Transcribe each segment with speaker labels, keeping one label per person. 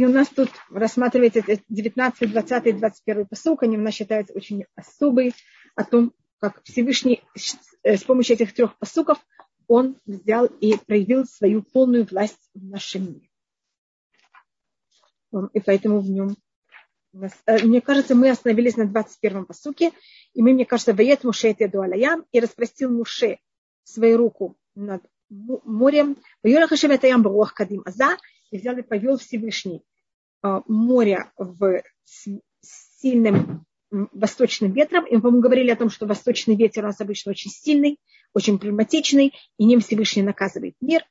Speaker 1: и у нас тут рассматривается 19, 20, 21 посылка, они у нас считаются очень особый, о том, как Всевышний э, с помощью этих трех посуков он взял и проявил свою полную власть в нашем мире. И поэтому в нем э, мне кажется, мы остановились на 21-м посуке, и мы, мне кажется, воет Муше Теду Алаям, и распростил Муше свою руку над морем, Кадим Аза, и взял и повел Всевышний э, море в сильным восточным ветром. И мы говорили о том, что восточный ветер у нас обычно очень сильный, очень климатичный, и ним Всевышний наказывает мир.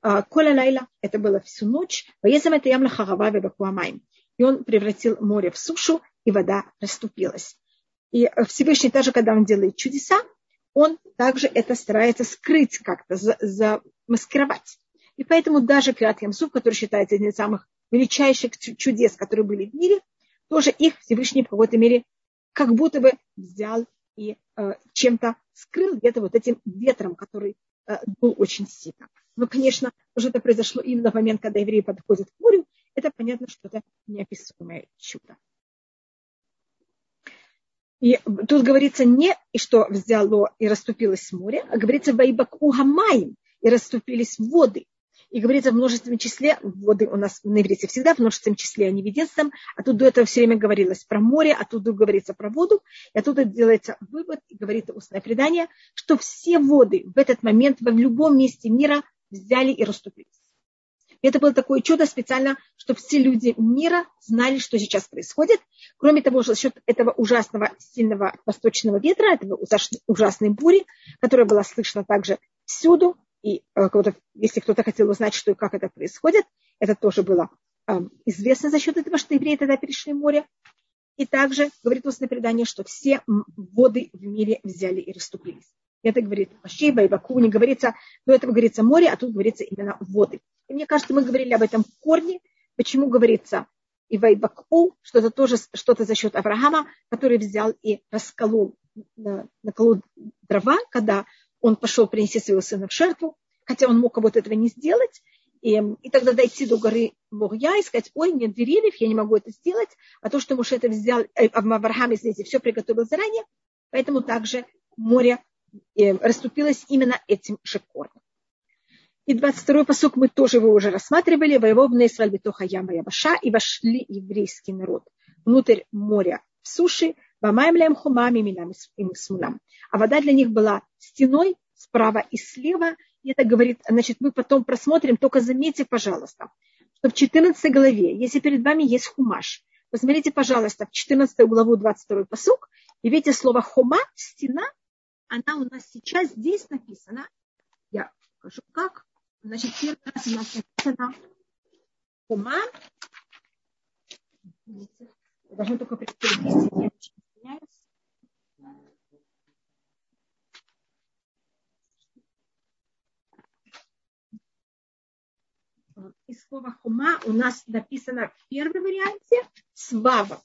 Speaker 1: А, Коля Лайла, это было всю ночь. Поезом это ямла харава И он превратил море в сушу, и вода расступилась. И Всевышний также, когда он делает чудеса, он также это старается скрыть как-то, замаскировать. И поэтому даже Крат Ямсуф, который считается одним из самых величайших чудес, которые были в мире, тоже их Всевышний в какой-то мере как будто бы взял и э, чем-то скрыл где-то вот этим ветром, который э, был очень сильно. Но, конечно, уже это произошло именно в момент, когда евреи подходят к морю, это понятно, что это неописуемое чудо. И тут говорится не, и что взяло и расступилось море, а говорится «Вайбаку гамаим» и расступились воды. И говорится в множественном числе, воды у нас на иврите всегда в множественном числе, а не в единственном. А тут до этого все время говорилось про море, а тут говорится про воду. И оттуда делается вывод, и говорит устное предание, что все воды в этот момент в любом месте мира взяли и расступились. Это было такое чудо специально, чтобы все люди мира знали, что сейчас происходит. Кроме того, за счет этого ужасного сильного восточного ветра, этого ужасной бури, которая была слышна также всюду, и э, если кто-то хотел узнать, что и как это происходит, это тоже было э, известно за счет этого, что евреи тогда перешли море. И также говорит устное предание, что все воды в мире взяли и расступились. Это говорит Ашиба и Баку, не говорится, до этого говорится море, а тут говорится именно воды. И мне кажется, мы говорили об этом в корне, почему говорится и Вайбаку, что это тоже что-то за счет Авраама, который взял и расколол, наколол дрова, когда он пошел принести своего сына в жертву, хотя он мог вот этого не сделать, и, и тогда дойти до горы Богья и сказать, ой, нет деревьев, я не могу это сделать, а то, что Муж это взял, э, Авраам, извините, все приготовил заранее, поэтому также море э, расступилось именно этим же корнем. И 22-й посок мы тоже его уже рассматривали. Воевобные Исраиль Бетоха Яма Ябаша и вошли еврейский народ внутрь моря в суши, Бамаймляем хумами минам им смулам. А вода для них была стеной справа и слева. И это говорит, значит, мы потом просмотрим, только заметьте, пожалуйста, что в 14 главе, если перед вами есть хумаш, посмотрите, пожалуйста, в 14 главу 22 посук, и видите слово хума, стена, она у нас сейчас здесь написана. Я покажу как. Значит, первый раз у нас написано хума. Я должна только представить, и слово хума у нас написано в первом варианте с вавом.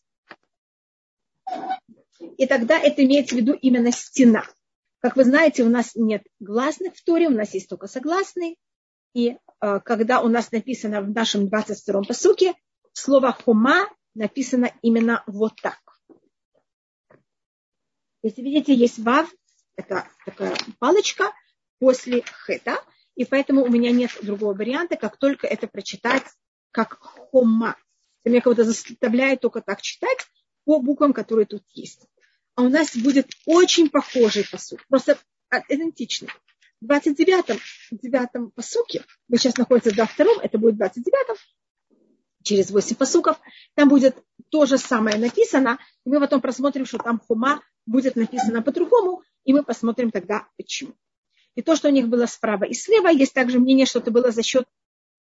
Speaker 1: И тогда это имеется в виду именно стена. Как вы знаете, у нас нет гласных в Торе, у нас есть только согласные. И э, когда у нас написано в нашем 22-м посуке, слово хума написано именно вот так. Если видите, есть вав, это такая палочка после хета, и поэтому у меня нет другого варианта, как только это прочитать как хома. Это меня кого-то заставляет только так читать по буквам, которые тут есть. А у нас будет очень похожий посуд, просто идентичный. В 29-м, 9 посуке, мы сейчас находимся в 22 это будет 29 через 8 посуков, там будет то же самое написано, и мы потом просмотрим, что там хума будет написано по-другому, и мы посмотрим тогда почему. И то, что у них было справа и слева, есть также мнение, что это было за счет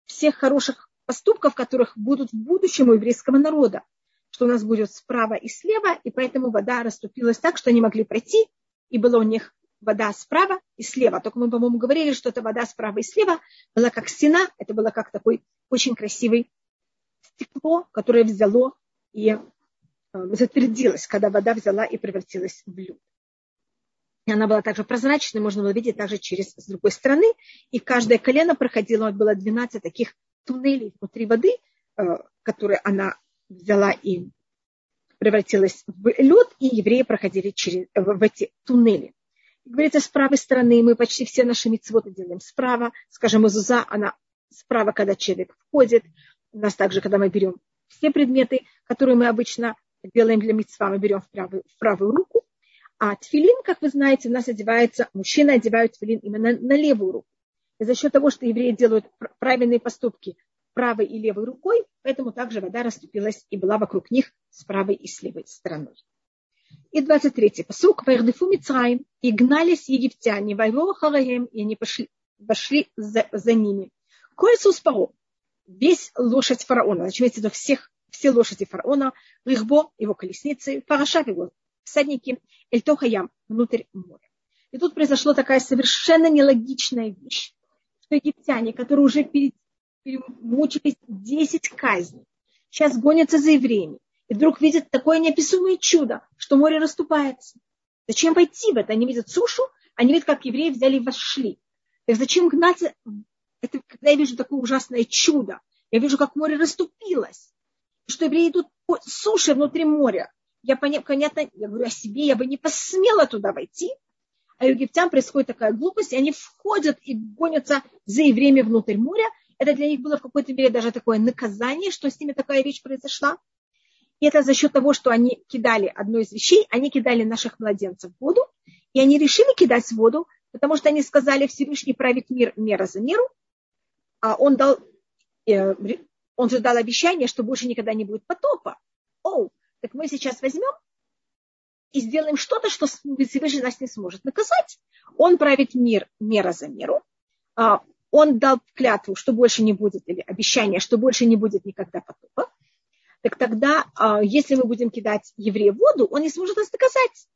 Speaker 1: всех хороших поступков, которых будут в будущем у еврейского народа, что у нас будет справа и слева, и поэтому вода расступилась так, что они могли пройти, и была у них вода справа и слева. Только мы, по-моему, говорили, что эта вода справа и слева была как стена, это было как такой очень красивый стекло, которое взяло и э, затвердилось, когда вода взяла и превратилась в лед. И она была также прозрачной, можно было видеть также через с другой стороны. И каждое колено проходило, было 12 таких туннелей внутри воды, который она взяла и превратилась в лед, и евреи проходили через, в эти туннели. Говорится, с правой стороны мы почти все наши митцвоты делаем справа. Скажем, Изуза, она справа, когда человек входит. У нас также, когда мы берем все предметы, которые мы обычно делаем для митцва, мы берем в правую, в правую руку. А тфилин, как вы знаете, у нас одевается, мужчины одевают тфилин именно на левую руку. И за счет того, что евреи делают правильные поступки правой и левой рукой, поэтому также вода расступилась и была вокруг них с правой и с левой стороной. И 23-й посук. Ваердефу Мицраим. И гнались египтяне. Вайвова Хараем. И они пошли, пошли за, за ними. Коэсус Паро. Весь лошадь фараона. Значит, имеется в виду всех, все лошади фараона. Рихбо, его колесницы. Парашав, его всадники. Эльтохаям, внутрь моря. И тут произошла такая совершенно нелогичная вещь, что египтяне, которые уже перед мучились 10 казней. Сейчас гонятся за евреями. И вдруг видят такое неописуемое чудо, что море расступается. Зачем пойти в это? Они видят сушу, они видят, как евреи взяли и вошли. Так зачем гнаться? Это, когда я вижу такое ужасное чудо, я вижу, как море расступилось. Что евреи идут по суше внутри моря. Я, понятно, я говорю о себе, я бы не посмела туда войти. А у египтян происходит такая глупость, и они входят и гонятся за евреями внутрь моря, это для них было в какой-то мере даже такое наказание, что с ними такая вещь произошла. И это за счет того, что они кидали одну из вещей, они кидали наших младенцев в воду, и они решили кидать в воду, потому что они сказали, Всевышний правит мир мера за меру, а он дал, э, он же дал обещание, что больше никогда не будет потопа. О, так мы сейчас возьмем и сделаем что-то, что Всевышний нас не сможет наказать. Он правит мир мера за меру. А он дал клятву, что больше не будет, или обещание, что больше не будет никогда потопа, так тогда, а, если мы будем кидать еврея в воду, он не сможет нас доказать.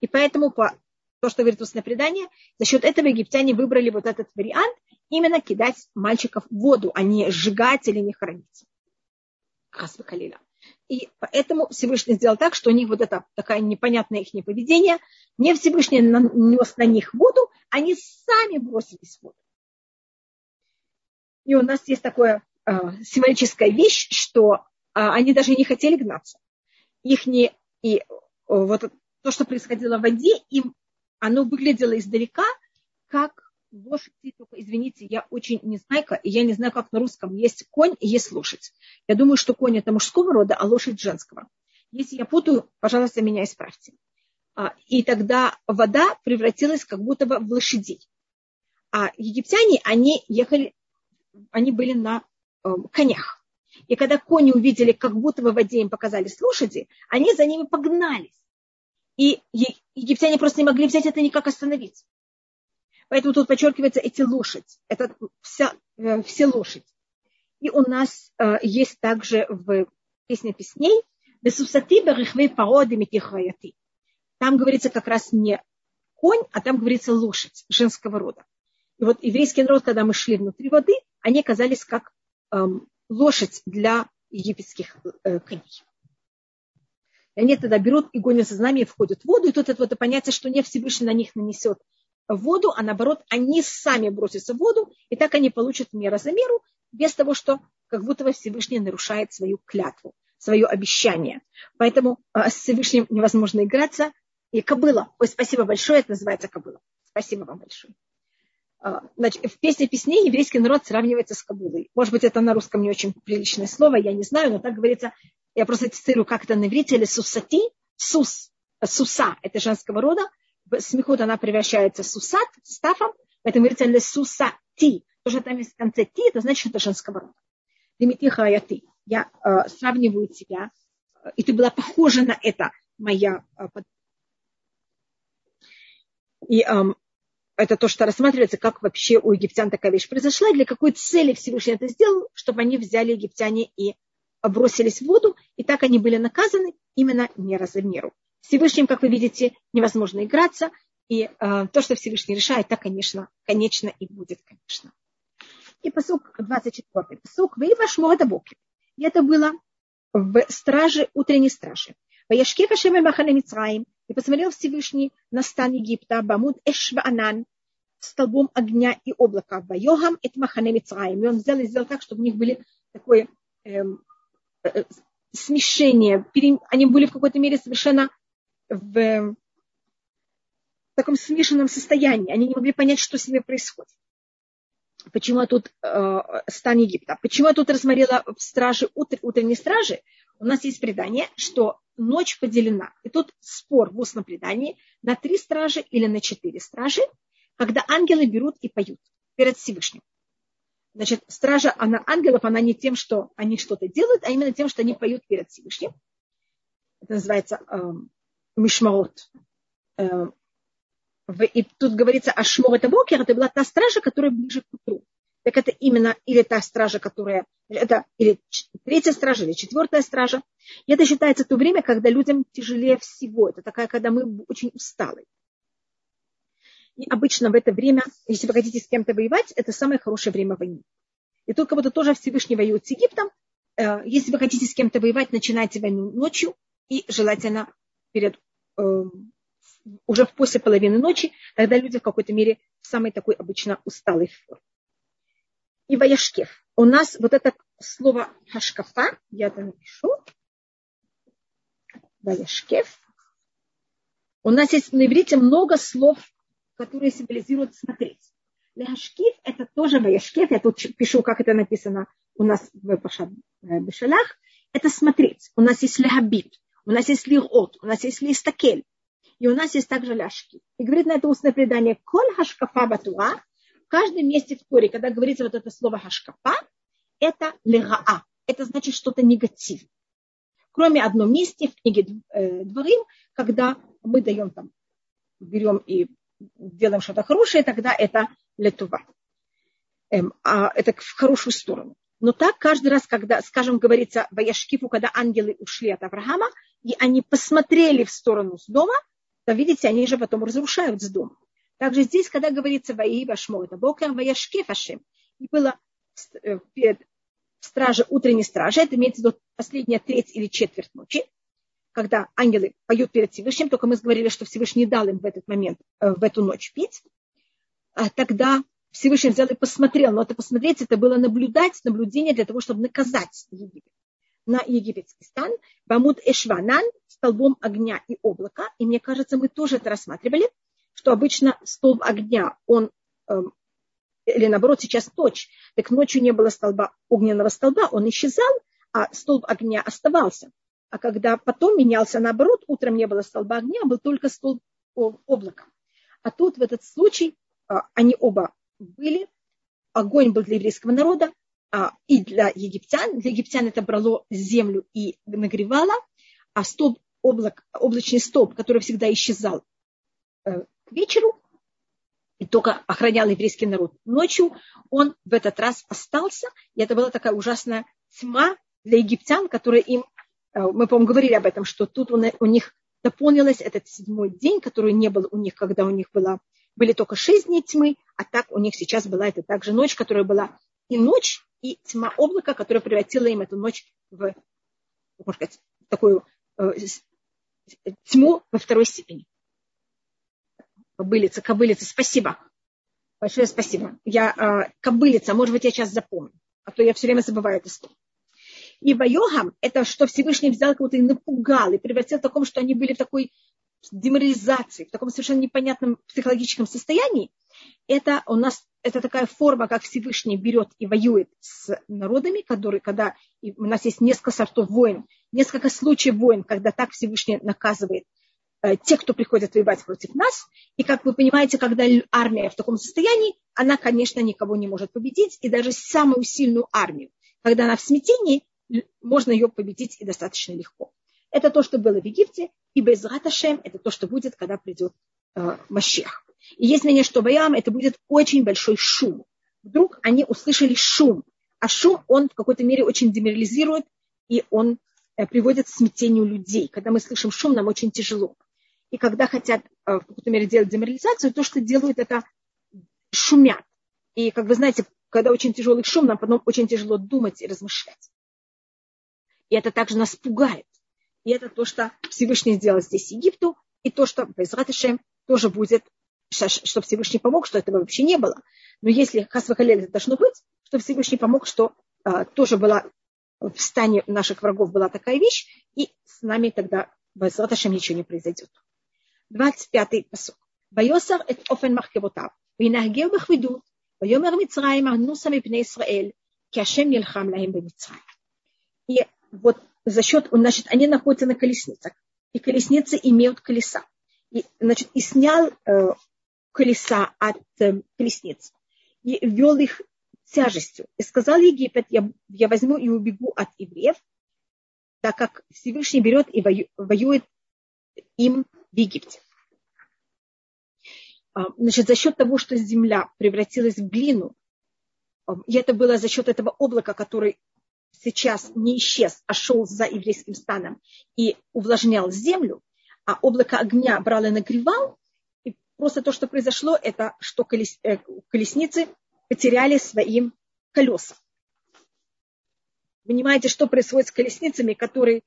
Speaker 1: И поэтому, по то, что говорит устное предание, за счет этого египтяне выбрали вот этот вариант, именно кидать мальчиков в воду, а не сжигать или не хранить. Хасвакалиля. И поэтому Всевышний сделал так, что у них вот это такое непонятное их поведение, не Всевышний нанес на них воду, они сами бросились в воду. И у нас есть такая э, символическая вещь, что э, они даже не хотели гнаться. Их не, и вот то, что происходило в воде, им оно выглядело издалека, как лошади, только извините, я очень не знаю, я не знаю, как на русском есть конь и есть лошадь. Я думаю, что конь это мужского рода, а лошадь женского. Если я путаю, пожалуйста, меня исправьте. И тогда вода превратилась как будто бы в лошадей. А египтяне, они егали они были на э, конях. И когда кони увидели, как будто в воде им показались лошади, они за ними погнались. И египтяне просто не могли взять это никак остановить. Поэтому тут подчеркивается эти лошадь. Это вся, э, все лошадь. И у нас э, есть также в песне песней там говорится как раз не конь, а там говорится лошадь женского рода. И вот еврейский народ, когда мы шли внутри воды, они казались как эм, лошадь для египетских э, коней. И они тогда берут и гонятся за нами и входят в воду. И тут это вот понятие, что не Всевышний на них нанесет воду, а наоборот, они сами бросятся в воду, и так они получат мера за меру, без того, что как будто бы Всевышний нарушает свою клятву, свое обещание. Поэтому э, с Всевышним невозможно играться. И кобыла. Ой, спасибо большое, это называется кобыла. Спасибо вам большое. А, значит, в песне песней еврейский народ сравнивается с Кабулой. Может быть, это на русском не очень приличное слово, я не знаю, но так говорится. Я просто цитирую, как это на иврите, или сусати, сус, суса, это женского рода. Смехут она превращается в сусат, стафом, поэтому говорится ли сусати. То, что там есть в конце ти, это значит, что это женского рода. Димитиха я ты. Я э, сравниваю тебя, и ты была похожа на это, моя э, и эм, это то, что рассматривается, как вообще у египтян такая вещь произошла, для какой цели Всевышний это сделал, чтобы они взяли египтяне и бросились в воду, и так они были наказаны именно не меру. Всевышним, как вы видите, невозможно играться, и э, то, что Всевышний решает, так, конечно, конечно и будет, конечно. И посук 24 посук, вы ваш боки. И это было в страже, утренней страже. Ваяшке Хашем Махана Мицраим, и посмотрел Всевышний на стан Египта, Бамуд Эшваанан, столбом огня и облака. Вайогам это Махане Мицраим. И он взял и сделал так, чтобы у них были такое эм, смешение, они были в какой-то мере совершенно в таком смешанном состоянии. Они не могли понять, что с ними происходит. Почему я тут э, стан Египта? Почему я тут рассмотрела в страже, утр, утренней стражи? У нас есть предание, что ночь поделена. И тут спор в устном предании на три стражи или на четыре стражи, когда ангелы берут и поют перед Всевышним. Значит, стража она, ангелов, она не тем, что они что-то делают, а именно тем, что они поют перед Всевышним. Это называется э, мишмаот. Э, и тут говорится о шмор это бокер, это была та стража, которая ближе к утру. Так это именно или та стража, которая, это или третья стража, или четвертая стража. И это считается то время, когда людям тяжелее всего. Это такая, когда мы очень усталы. И обычно в это время, если вы хотите с кем-то воевать, это самое хорошее время войны. И тут как будто тоже Всевышний воюет с Египтом. Э, если вы хотите с кем-то воевать, начинайте войну ночью и желательно перед эм, уже после половины ночи, тогда люди в какой-то мере в самой такой обычно усталой форме. И ваяшкев. У нас вот это слово хашкафа, я это напишу. Ваяшкев. У нас есть на иврите много слов, которые символизируют смотреть. Ляшкив – это тоже ваяшкев. Я тут пишу, как это написано у нас в Бешалах. Это смотреть. У нас есть лехабит, у нас есть лирот, у нас есть листакель. И у нас есть также ляшки. И говорит на это устное предание, коль хашкафа батуа, в каждом месте в Торе, когда говорится вот это слово хашкафа, это лераа, это значит что-то негативное. Кроме одном месте в книге э, Дворим, когда мы даем там, берем и делаем что-то хорошее, тогда это летува. Эм, а это в хорошую сторону. Но так каждый раз, когда, скажем, говорится в Яшкифу, когда ангелы ушли от Авраама, и они посмотрели в сторону с дома, то видите, они же потом разрушают с дома. Также здесь, когда говорится «Ваи Башмо», это «Бокер Ваяшке Фашем», и было э, перед страже, утренней стражи, это имеется в виду последняя треть или четверть ночи, когда ангелы поют перед Всевышним, только мы говорили, что Всевышний дал им в этот момент, э, в эту ночь пить, а тогда Всевышний взял и посмотрел, но это посмотреть, это было наблюдать, наблюдение для того, чтобы наказать Египет на египетский стан, Бамуд Эшванан, столбом огня и облака. И мне кажется, мы тоже это рассматривали, что обычно столб огня, он, эм, или наоборот, сейчас ночь, так ночью не было столба, огненного столба, он исчезал, а столб огня оставался. А когда потом менялся наоборот, утром не было столба огня, был только столб облака. А тут в этот случай а, они оба были, огонь был для еврейского народа, а, и для египтян. Для египтян это брало землю и нагревало, а столб, облак, облачный столб, который всегда исчезал э, к вечеру, и только охранял еврейский народ ночью, он в этот раз остался, и это была такая ужасная тьма для египтян, которая им, мы, по-моему, говорили об этом, что тут у них дополнилось этот седьмой день, который не был у них, когда у них была, были только шесть дней тьмы, а так у них сейчас была это также ночь, которая была и ночь, и тьма облака, которая превратила им эту ночь в, можно сказать, такую э, тьму во второй степени. Кобылица, кобылица, спасибо. Большое спасибо. Я э, кобылица, может быть, я сейчас запомню, а то я все время забываю это слово. И Вайогам, это что Всевышний взял кого-то и напугал, и превратил в таком, что они были в такой деморализации, в таком совершенно непонятном психологическом состоянии, это у нас это такая форма, как Всевышний берет и воюет с народами, которые, когда у нас есть несколько сортов войн, несколько случаев войн, когда так Всевышний наказывает э, тех, кто приходит воевать против нас. И как вы понимаете, когда армия в таком состоянии, она, конечно, никого не может победить, и даже самую сильную армию, когда она в смятении, можно ее победить и достаточно легко. Это то, что было в Египте, и без Раташем это то, что будет, когда придет э, Машех. И есть мнение, что Баям это будет очень большой шум. Вдруг они услышали шум, а шум, он в какой-то мере очень деморализирует, и он э, приводит к смятению людей. Когда мы слышим шум, нам очень тяжело. И когда хотят э, в какой-то мере делать деморализацию, то, что делают, это шумят. И, как вы знаете, когда очень тяжелый шум, нам потом очень тяжело думать и размышлять. И это также нас пугает. И это то, что Всевышний сделал здесь Египту, и то, что Безратышем тоже будет чтобы Всевышний помог, что этого вообще не было. Но если Хасвахалель это должно быть, что Всевышний помог, что а, тоже была в стане наших врагов была такая вещь, и с нами тогда без Раташем ничего не произойдет. 25-й посок. ויוסר את אופן מחכבותיו, וינהגהו בכבדות, ויאמר מצרים אנוסה מפני ישראל, כי השם נלחם להם במצרים. И вот за счет, значит, они находятся на колесницах, и колесницы имеют колеса. И, значит, и снял э, колеса от э, колесниц, и ввел их тяжестью. И сказал Египет, я, я возьму и убегу от евреев, так как Всевышний берет и воюет им в Египте. А, значит, за счет того, что земля превратилась в глину, а, и это было за счет этого облака, который сейчас не исчез, а шел за еврейским станом и увлажнял землю, а облако огня брало и нагревал, и просто то, что произошло, это что колес, э, колесницы потеряли своим колеса. Понимаете, что происходит с колесницами, которые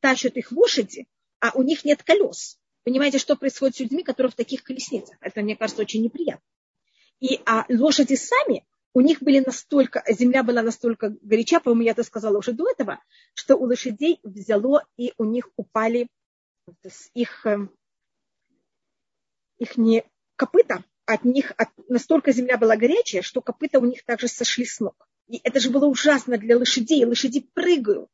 Speaker 1: тащат их лошади, а у них нет колес. Понимаете, что происходит с людьми, которые в таких колесницах. Это, мне кажется, очень неприятно. И а лошади сами, у них были настолько, земля была настолько горяча, по-моему, я это сказала уже до этого, что у лошадей взяло и у них упали их, э, их не копыта, от них от, настолько земля была горячая, что копыта у них также сошли с ног. И это же было ужасно для лошадей. Лошади прыгают.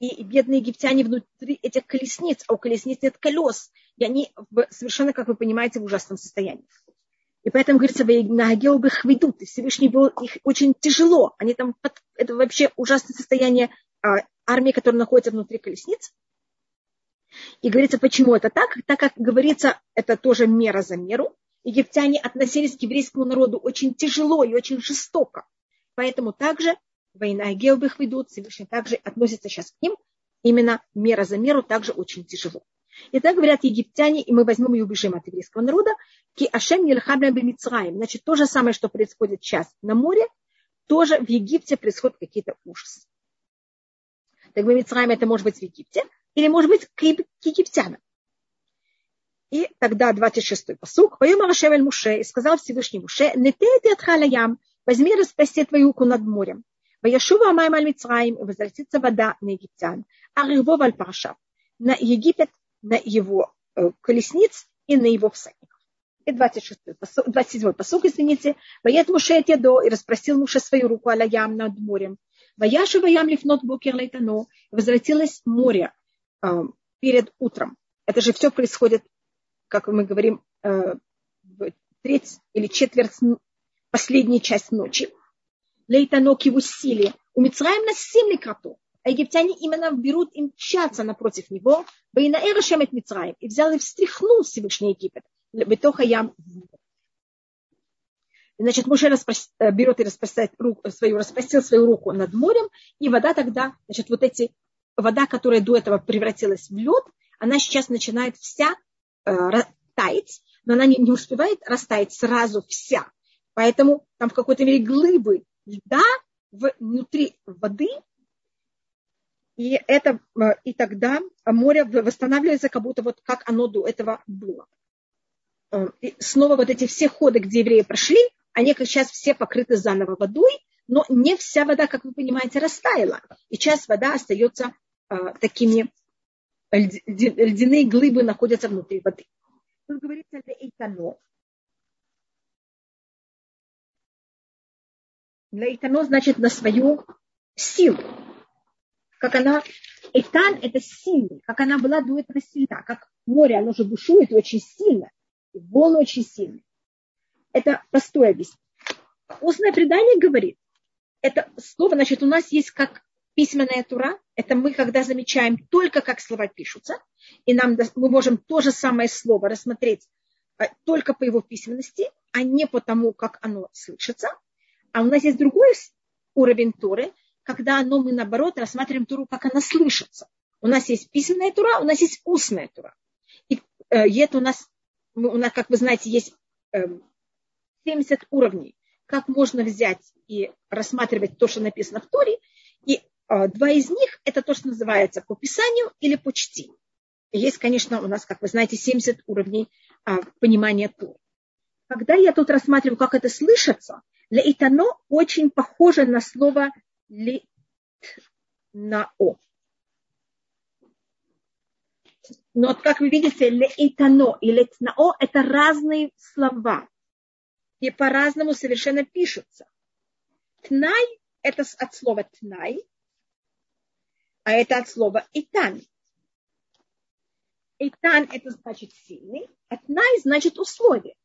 Speaker 1: И бедные египтяне внутри этих колесниц, а у колесниц нет колес. И они совершенно, как вы понимаете, в ужасном состоянии. И поэтому говорится, на их ведут. И Всевышний был их очень тяжело. Они там, это вообще ужасное состояние а, армии, которая находится внутри колесниц. И говорится, почему это так? Так как говорится, это тоже мера за меру египтяне относились к еврейскому народу очень тяжело и очень жестоко. Поэтому также война Геобых ведут, Всевышний также относится сейчас к ним. Именно мера за меру также очень тяжело. И так говорят египтяне, и мы возьмем и убежим от еврейского народа. Ки Ашем Мицраим. Значит, то же самое, что происходит сейчас на море, тоже в Египте происходит какие-то ужасы. Так бы Мицраим это может быть в Египте, или может быть к египтянам. И тогда 26-й посук. Поема Рашевель Муше и сказал Всевышний Муше, не ты ты отхалаям, возьми распрости твою руку над морем. Ваяшува Амайм Аль Мицраим, и возвратится вода на египтян. А Рывов Аль Парашав, на Египет, на его э, колесниц и на его всадников. И 26-й посук, 27-й посук, извините. Ваят Муше от и распростил Муше свою руку Алаям над морем. Ваяшу Ваям лифнот букер лейтано, возвратилось море э, перед утром. Это же все происходит как мы говорим, э, треть или четверть последней часть ночи. Лейтанок его силе. У Мицраем на семь кротов. Египтяне именно берут и мчатся напротив него. И взял и встряхнул Всевышний Египет. Бетоха ям Значит, распрос... Э, берет и распространяет руку, свою, распростил свою руку над морем, и вода тогда, значит, вот эти, вода, которая до этого превратилась в лед, она сейчас начинает вся Э, таять, но она не, не успевает растаять сразу вся. Поэтому там в какой-то мере глыбы льда внутри воды, и, это, э, и тогда море восстанавливается, как будто вот как оно до этого было. Э, и снова вот эти все ходы, где евреи прошли, они как сейчас все покрыты заново водой, но не вся вода, как вы понимаете, растаяла. И часть вода остается такими ледяные глыбы находятся внутри воды. Тут говорится лейтано. Лейтано значит на свою силу. Как она, Эйтан это сильный, как она была до этого сильна. Как море, оно же бушует очень сильно. И волны очень сильные. Это простое объяснение. Устное предание говорит, это слово, значит, у нас есть как письменная тура – это мы, когда замечаем только, как слова пишутся, и нам, мы можем то же самое слово рассмотреть э, только по его письменности, а не по тому, как оно слышится. А у нас есть другой уровень туры, когда оно, мы наоборот рассматриваем туру, как она слышится. У нас есть письменная тура, у нас есть устная тура. И, э, это у нас, у нас, как вы знаете, есть э, 70 уровней, как можно взять и рассматривать то, что написано в Торе, и а, два из них – это то, что называется по писанию или по чтению. Есть, конечно, у нас, как вы знаете, 70 уровней а, понимания Торы. Когда я тут рассматриваю, как это слышится, лейтано очень похоже на слово лит, нао. Но как вы видите, лейтано и летнао – это разные слова. И по-разному совершенно пишутся. Тнай – это от слова тнай, а это от слова итан. Итан – это значит сильный, а тнай – значит условие.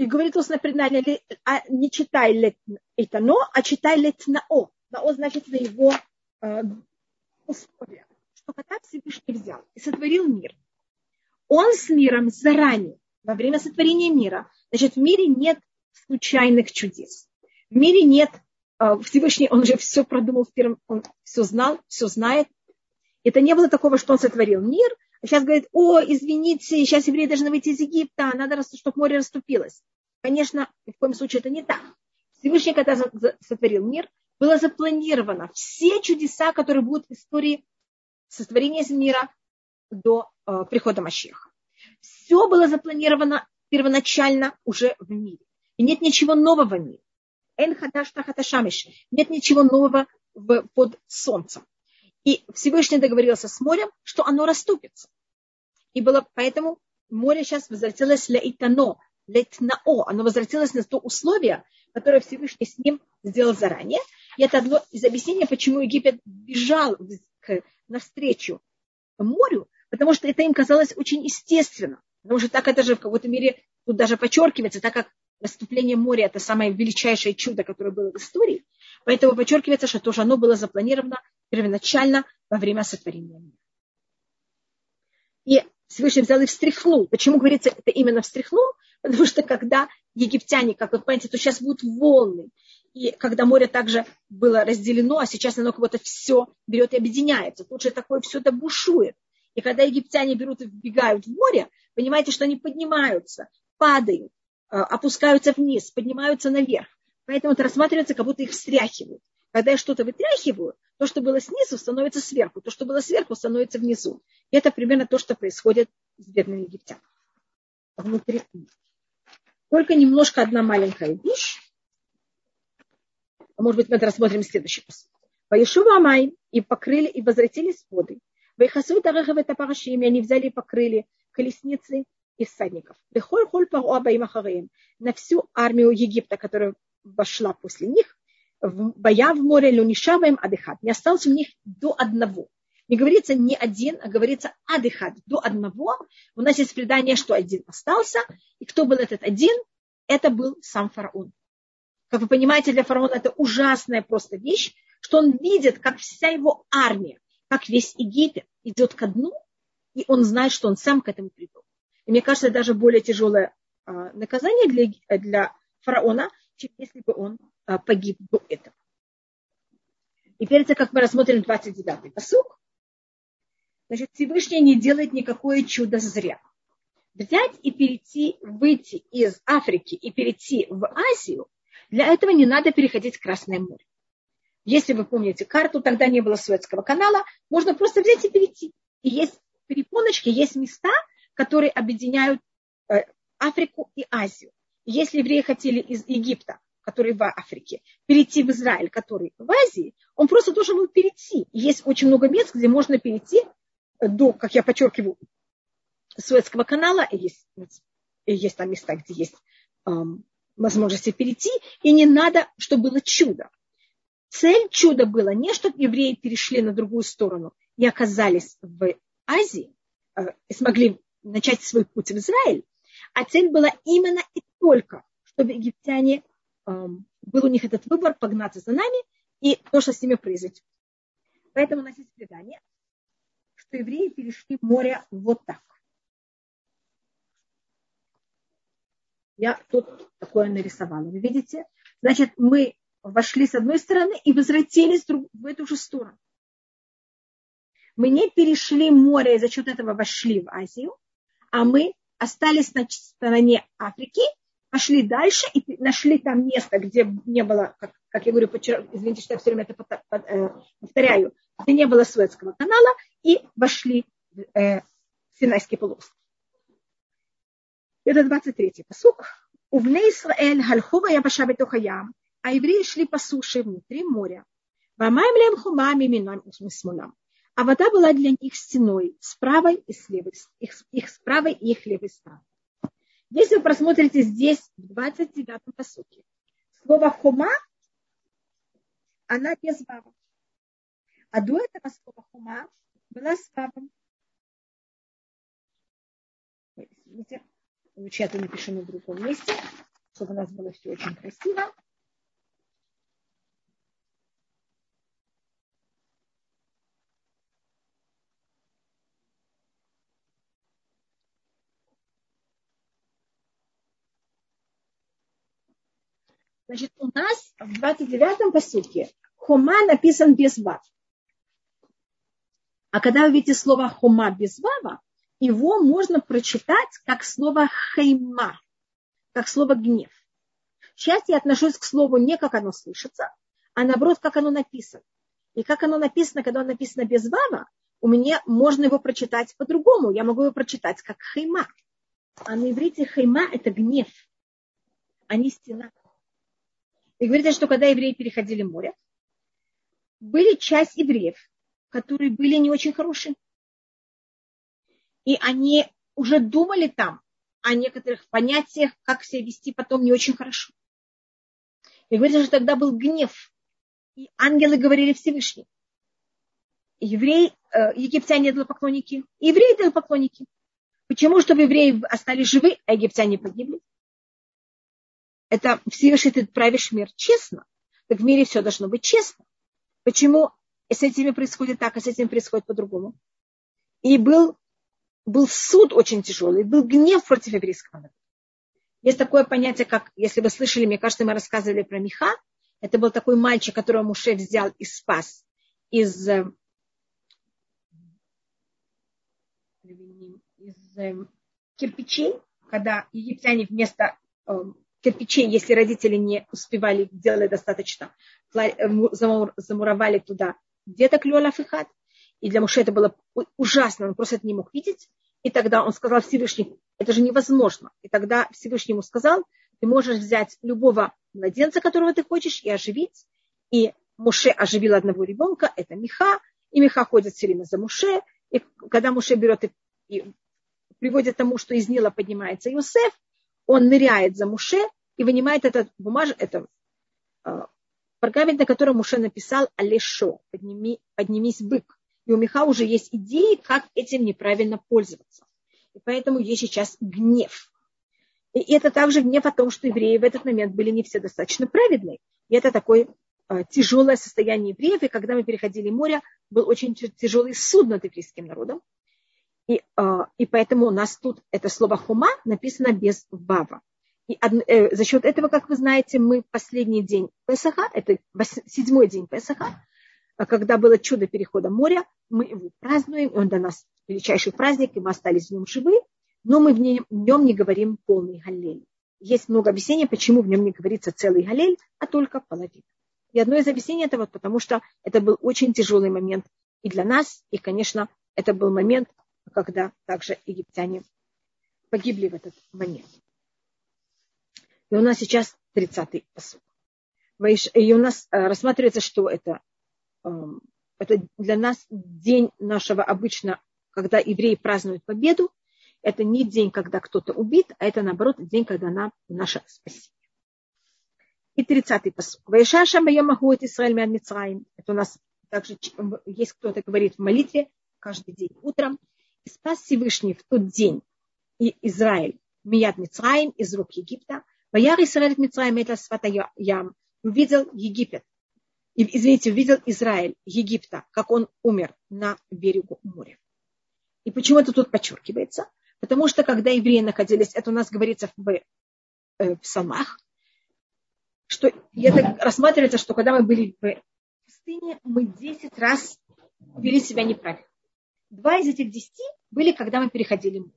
Speaker 1: И говорит устное предание, а не читай летано, а читай летнао. Нао значит на его э, условия что когда Всевышний взял и сотворил мир, он с миром заранее, во время сотворения мира, значит, в мире нет случайных чудес. В мире нет э, Всевышний, он уже все продумал в первом, он все знал, все знает. Это не было такого, что он сотворил мир, сейчас говорит, о, извините, сейчас евреи должны выйти из Египта, надо, чтобы море расступилось. Конечно, в коем случае это не так. Всевышний, когда сотворил мир, было запланировано все чудеса, которые будут в истории сотворения мира до э, прихода Машеха. Все было запланировано первоначально уже в мире. И нет ничего нового в мире. Эн. Нет ничего нового под солнцем. И Всевышний договорился с морем, что оно расступится. И было поэтому море сейчас возвратилось лейтано, лейтнао. Оно возвратилось на то условие, которое Всевышний с ним сделал заранее. И это одно из объяснений, почему Египет бежал к навстречу морю, потому что это им казалось очень естественно. Потому что так это же в какой-то мере тут даже подчеркивается, так как расступление моря это самое величайшее чудо, которое было в истории. Поэтому подчеркивается, что тоже оно было запланировано первоначально во время сотворения мира. И Всевышний взял и встряхнул. Почему говорится это именно встряхнул? Потому что когда египтяне, как вы понимаете, то сейчас будут волны, и когда море также было разделено, а сейчас оно как будто все берет и объединяется. Тут же такое все это бушует. И когда египтяне берут и вбегают в море, понимаете, что они поднимаются, падают, э, опускаются вниз, поднимаются наверх. Поэтому это рассматривается, как будто их встряхивают. Когда я что-то вытряхиваю, то, что было снизу, становится сверху. То, что было сверху, становится внизу. И это примерно то, что происходит с бедными египтянами. Внутри. Только немножко одна маленькая вещь. Может быть, мы это рассмотрим в следующий раз. Ваешува Амай, и покрыли, и возвратились воды. Вайхасу Тарахав это парашими, они взяли и покрыли колесницы и всадников. На всю армию Египта, которая вошла после них, боя в море Люнишаваем Адыхат. Не осталось у них до одного. Не говорится не один, а говорится Адыхат, до одного. У нас есть предание, что один остался. И кто был этот один? Это был сам фараон. Как вы понимаете, для фараона это ужасная просто вещь, что он видит, как вся его армия, как весь Египет идет ко дну, и он знает, что он сам к этому придет. И мне кажется, даже более тяжелое а, наказание для, для фараона, чем если бы он а, погиб до этого. И перед тем, как мы рассмотрим 29-й посуг, значит, Всевышний не делает никакое чудо зря. Взять и перейти, выйти из Африки и перейти в Азию – для этого не надо переходить Красное море. Если вы помните карту, тогда не было Суэцкого канала, можно просто взять и перейти. И есть перепоночки, есть места, которые объединяют э, Африку и Азию. Если евреи хотели из Египта, который в Африке, перейти в Израиль, который в Азии, он просто должен был перейти. Есть очень много мест, где можно перейти до, как я подчеркиваю, Суэцкого канала, есть, есть там места, где есть эм, возможности перейти, и не надо, чтобы было чудо. Цель чуда была не, чтобы евреи перешли на другую сторону и оказались в Азии, э, и смогли начать свой путь в Израиль, а цель была именно только, чтобы египтяне, эм, был у них этот выбор погнаться за нами и то, что с ними произойдет. Поэтому у нас есть предание, что евреи перешли море вот так. Я тут такое нарисовала. Вы видите? Значит, мы вошли с одной стороны и возвратились в эту же сторону. Мы не перешли море и за счет этого вошли в Азию, а мы остались на стороне Африки, пошли дальше и нашли там место, где не было, как, как я говорю, почер... извините, что я все время это э, повторяю, где не было Суэцкого канала, и вошли в э, Синайский полуостров. Это 23-й посук. Увне Исраэль хальхува ябаша бетохаям, а евреи шли по суше внутри моря. Вамаем лем хумами минам смунам. А вода была для них стеной с и с левой, их, их с и их левой стороны. Если вы просмотрите здесь, в 29-м посуке, слово хума, она без вава. А до этого слова хума была с вавом. Извините, лучше я это напишу на другом месте, чтобы у нас было все очень красиво. Значит, у нас в 29-м посуке хома написан без вав. А когда вы видите слово хома без вава, его можно прочитать как слово хейма, как слово гнев. Сейчас я отношусь к слову не как оно слышится, а наоборот, как оно написано. И как оно написано, когда оно написано без вава, у меня можно его прочитать по-другому. Я могу его прочитать как хейма. А на иврите хейма – это гнев, а не стена. И говорится, что когда евреи переходили море, были часть евреев, которые были не очень хорошие. И они уже думали там о некоторых понятиях, как себя вести потом не очень хорошо. И говорится, что тогда был гнев. И ангелы говорили Всевышний. Евреи, э, египтяне поклонники, евреи поклонники. Почему? Чтобы евреи остались живы, а египтяне погибли? Это Всевышний ты правишь мир честно. Так в мире все должно быть честно. Почему с этими происходит так, а с этим происходит по-другому? И был, был суд очень тяжелый, был гнев против еврейского народа. Есть такое понятие, как, если вы слышали, мне кажется, мы рассказывали про Миха, это был такой мальчик, которого Муше взял и спас из, э, из э, кирпичей, когда египтяне вместо э, кирпичей, если родители не успевали делать достаточно, э, замуровали туда деток Лёла Фихат. И для Муше это было ужасно, он просто это не мог видеть. И тогда он сказал Всевышний, это же невозможно. И тогда Всевышний ему сказал, ты можешь взять любого младенца, которого ты хочешь, и оживить. И Муше оживил одного ребенка, это Миха, и Миха ходит все время за Муше. И когда Муше берет и, и приводит к тому, что из Нила поднимается Иосиф, он ныряет за Муше и вынимает этот бумаж, это э, пергамент, на котором Муше написал Алешо, подними, поднимись бык. И у Миха уже есть идеи, как этим неправильно пользоваться. И поэтому есть сейчас гнев. И это также гнев о том, что евреи в этот момент были не все достаточно праведные. И это такое э, тяжелое состояние евреев. И когда мы переходили море, был очень тяжелый суд над еврейским народом. И, э, и поэтому у нас тут это слово хума написано без вава. И э, за счет этого, как вы знаете, мы последний день Песаха, это седьмой день Песаха, а когда было чудо перехода моря, мы его празднуем, и он для нас величайший праздник, и мы остались в нем живы, но мы в нем, в нем не говорим полный галель. Есть много объяснений, почему в нем не говорится целый галель, а только половина. И одно из объяснений это вот потому, что это был очень тяжелый момент и для нас, и, конечно, это был момент, когда также египтяне погибли в этот момент. И у нас сейчас 30-й посуд. И у нас э, рассматривается, что это, эм, это для нас день нашего обычно, когда евреи празднуют победу. Это не день, когда кто-то убит, а это, наоборот, день, когда нам наше спасение. И 30-й посуд. Вайшаша моя могу Исраиль мяд Мицраим. Это у нас также есть кто-то говорит в молитве каждый день утром и спас Всевышний в тот день и Израиль, Мияд Мицраим, из рук Египта. Ваяр Израиль Мицраим, это свата ям, увидел Египет, извините, увидел Израиль, Египта, как он умер на берегу моря. И почему это тут подчеркивается? Потому что когда евреи находились, это у нас говорится в, э, в псалмах, что это рассматривается, что когда мы были в пустыне, мы 10 раз вели себя неправильно. Два из этих десяти были, когда мы переходили море.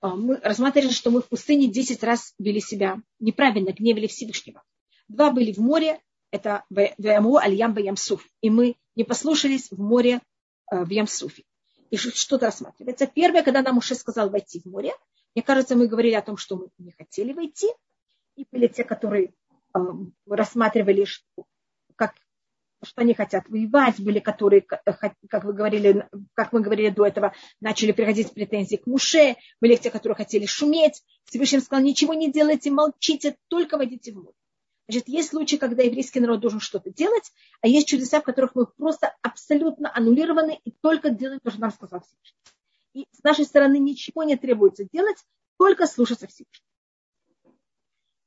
Speaker 1: А, мы рассматривали, что мы в пустыне десять раз вели себя неправильно, гневили Всевышнего. Два были в море, это Ваяму Аль-Ям Ямсуф. И мы не послушались в море э, в Ямсуфе. И что-то рассматривается. Первое, когда нам уже сказал войти в море, мне кажется, мы говорили о том, что мы не хотели войти. И были те, которые э, рассматривали, как что они хотят воевать, были которые, как вы говорили, как мы говорили до этого, начали приходить претензии к Муше, были те, которые хотели шуметь. Всевышний сказал, ничего не делайте, молчите, только войдите в море. Значит, есть случаи, когда еврейский народ должен что-то делать, а есть чудеса, в которых мы просто абсолютно аннулированы и только делаем то, что нам сказал Всевышний. И с нашей стороны ничего не требуется делать, только слушаться Всевышнего.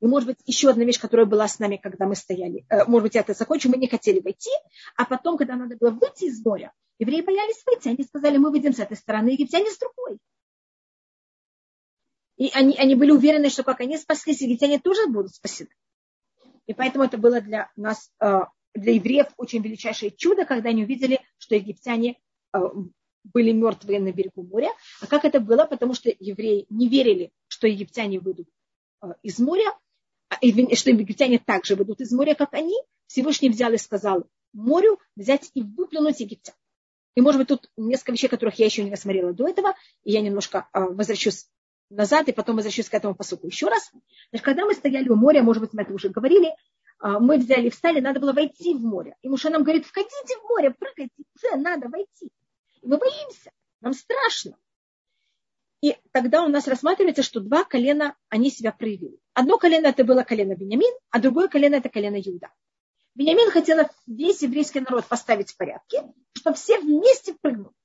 Speaker 1: И, может быть, еще одна вещь, которая была с нами, когда мы стояли. Э, может быть, я это закончу. Мы не хотели войти, а потом, когда надо было выйти из моря, евреи боялись выйти. Они сказали, мы выйдем с этой стороны, египтяне с другой. И они, они были уверены, что как они спаслись, египтяне тоже будут спасены. И поэтому это было для нас, э, для евреев, очень величайшее чудо, когда они увидели, что египтяне э, были мертвые на берегу моря. А как это было? Потому что евреи не верили, что египтяне выйдут из моря, что египтяне также выйдут из моря, как они, Всевышний взял и сказал морю взять и выплюнуть египтян. И, может быть, тут несколько вещей, которых я еще не рассмотрела до этого, и я немножко а, возвращусь назад, и потом возвращусь к этому посуку еще раз. Значит, когда мы стояли у моря, может быть, мы это уже говорили, а, мы взяли встали, надо было войти в море. И Муша нам говорит, входите в море, прыгайте, уже надо войти. И мы боимся, нам страшно. И тогда у нас рассматривается, что два колена, они себя проявили. Одно колено это было колено Бениамин, а другое колено это колено Иуда. Бениамин хотел весь еврейский народ поставить в порядке, чтобы все вместе прыгнули.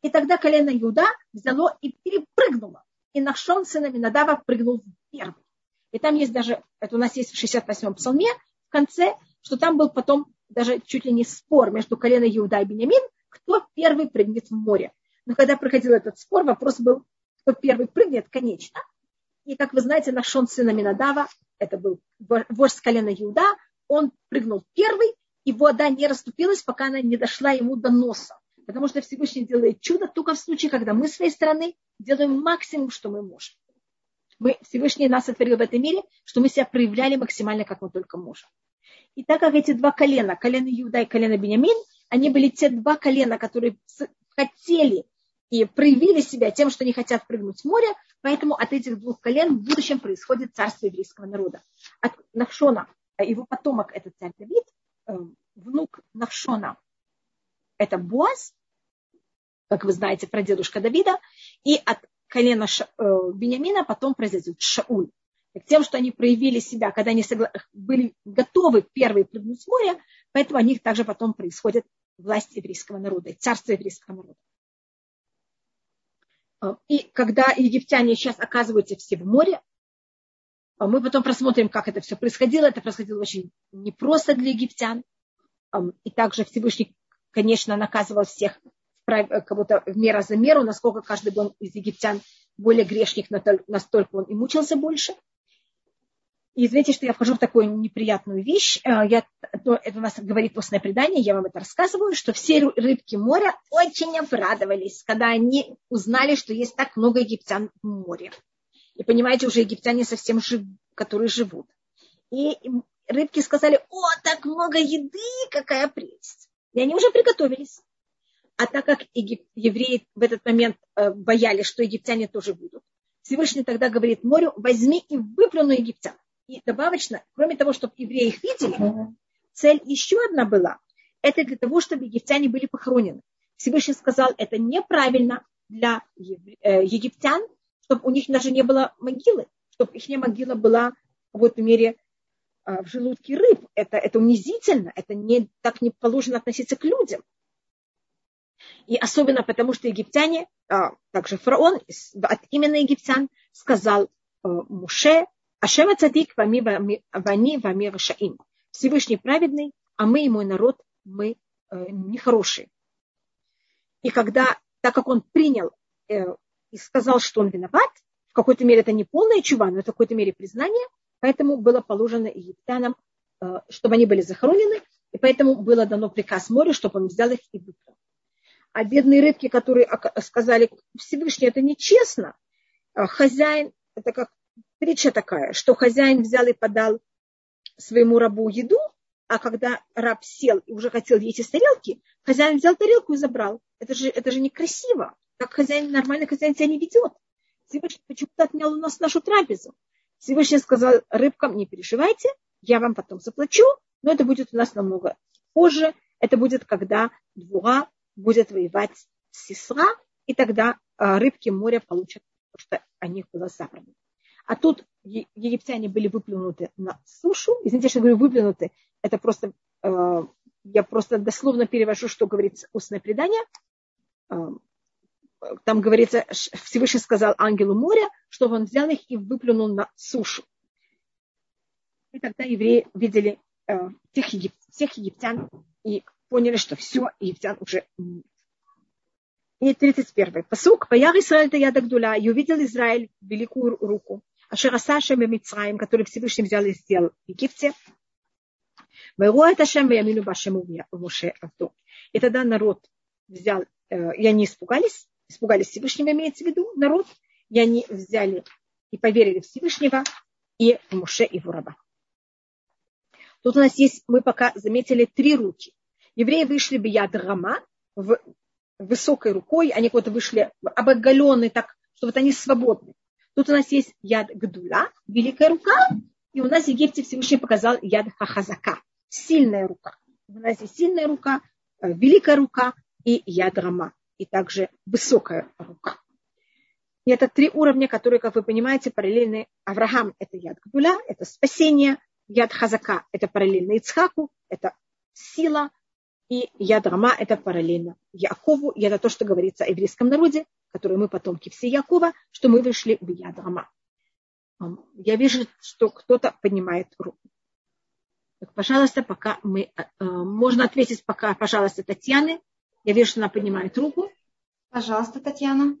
Speaker 1: И тогда колено Иуда взяло и перепрыгнуло. И Нахшон, сын Аминадава, прыгнул первый. И там есть даже, это у нас есть в 68-м псалме, в конце, что там был потом даже чуть ли не спор между коленом Иуда и Бениамин, кто первый прыгнет в море. Но когда проходил этот спор, вопрос был, кто первый прыгнет, конечно. И, как вы знаете, Нашон сына Минадава, это был вождь с колена Иуда, он прыгнул первый, и вода не расступилась, пока она не дошла ему до носа. Потому что Всевышний делает чудо только в случае, когда мы с своей стороны делаем максимум, что мы можем. Мы, Всевышний нас сотворил в этом мире, что мы себя проявляли максимально, как мы только можем. И так как эти два колена, колено Иуда и колено Бениамин, они были те два колена, которые хотели и проявили себя тем, что не хотят прыгнуть в море, поэтому от этих двух колен в будущем происходит царство еврейского народа. От Навшона, э, его потомок это царь Давид, э, внук Навшона это Буаз, как вы знаете, про дедушка Давида, и от колена Ша, э, Бениамина потом произойдет Шауль. И тем, что они проявили себя, когда они согла... были готовы первые прыгнуть в море, поэтому у них также потом происходит власть еврейского народа, царство еврейского народа. А, и когда египтяне сейчас оказываются все в море, а, мы потом просмотрим, как это все происходило. Это происходило очень непросто для египтян. А, и также Всевышний, конечно, наказывал всех кого-то в меру за меру, насколько каждый был из египтян более грешник, настолько он и мучился больше. И извините, что я вхожу в такую неприятную вещь. Э, я, это у нас говорит постное предание, я вам это рассказываю, что все рыбки моря очень обрадовались, когда они узнали, что есть так много египтян в море. И понимаете, уже египтяне совсем жив, которые живут. И рыбки сказали, о, так много еды, какая прелесть. И они уже приготовились. А так как евреи в этот момент э, боялись, что египтяне тоже будут, Всевышний тогда говорит морю, возьми и выплюну египтян. И добавочно, кроме того, чтобы евреи их видели, цель еще одна была. Это для того, чтобы египтяне были похоронены. Всевышний сказал, это неправильно для э, египтян, чтобы у них даже не было могилы, чтобы их могила была в этом мире а, в желудке рыб. Это, это унизительно, это не, так не положено относиться к людям. И особенно потому, что египтяне, а, также фараон от имени египтян сказал э, Муше, Ашема цадик вами вами рашаим. Всевышний праведный, а мы и мой народ, мы э, нехорошие. И когда, так как он принял э, и сказал, что он виноват, в какой-то мере это не полная чува, но в какой-то мере признание, поэтому было положено египтянам, э, чтобы они были захоронены, и поэтому было дано приказ морю, чтобы он взял их и выплыл. А бедные рыбки, которые сказали, Всевышний, это нечестно, а хозяин, это как притча такая, что хозяин взял и подал своему рабу еду, а когда раб сел и уже хотел есть из тарелки, хозяин взял тарелку и забрал. Это же, это же некрасиво. Как хозяин, нормальный хозяин себя не ведет. Всевышний почему-то отнял у нас нашу трапезу. Всевышний сказал рыбкам, не переживайте, я вам потом заплачу, но это будет у нас намного позже. Это будет, когда двура будет воевать с Сесра, и тогда а, рыбки моря получат, потому что о них было забрано. А тут египтяне были выплюнуты на сушу. Извините, что я говорю выплюнуты. Это просто, э, я просто дословно перевожу, что говорит устное предание. Э, там говорится, Всевышний сказал ангелу моря, чтобы он взял их и выплюнул на сушу. И тогда евреи видели э, всех, егип, всех египтян и поняли, что все, египтян уже нет. И 31. Посук. Паяр Израиль Таяда Гдуля. И увидел Израиль великую руку. Ашераса Шем Мицраим, который Всевышний взял и сделал в Египте. Это Шем Ямину Башему Муше Авду. И тогда народ взял, и они испугались, испугались Всевышнего, имеется в виду народ, и они взяли и поверили Всевышнего и в Муше и в раба. Тут у нас есть, мы пока заметили три руки. Евреи вышли бы яд Рама, в высокой рукой, они куда-то вышли обоголенные так, что вот они свободны. Тут у нас есть яд Гдула, великая рука, и у нас в Египте Всевышний показал яд Хахазака, сильная рука. У нас есть сильная рука, э, великая рука и яд Рама, и также высокая рука. И это три уровня, которые, как вы понимаете, параллельны. Авраам – это яд Гдуля, это спасение. Яд Хазака – это параллельно Ицхаку, это сила. И яд Рама – это параллельно Якову. И это то, что говорится о еврейском народе, которые мы потомки все Якова, что мы вышли в Ядрама. Я вижу, что кто-то поднимает руку. Так, пожалуйста, пока мы... Э, э, можно ответить пока, пожалуйста, Татьяны. Я вижу, что она поднимает руку.
Speaker 2: Пожалуйста, Татьяна.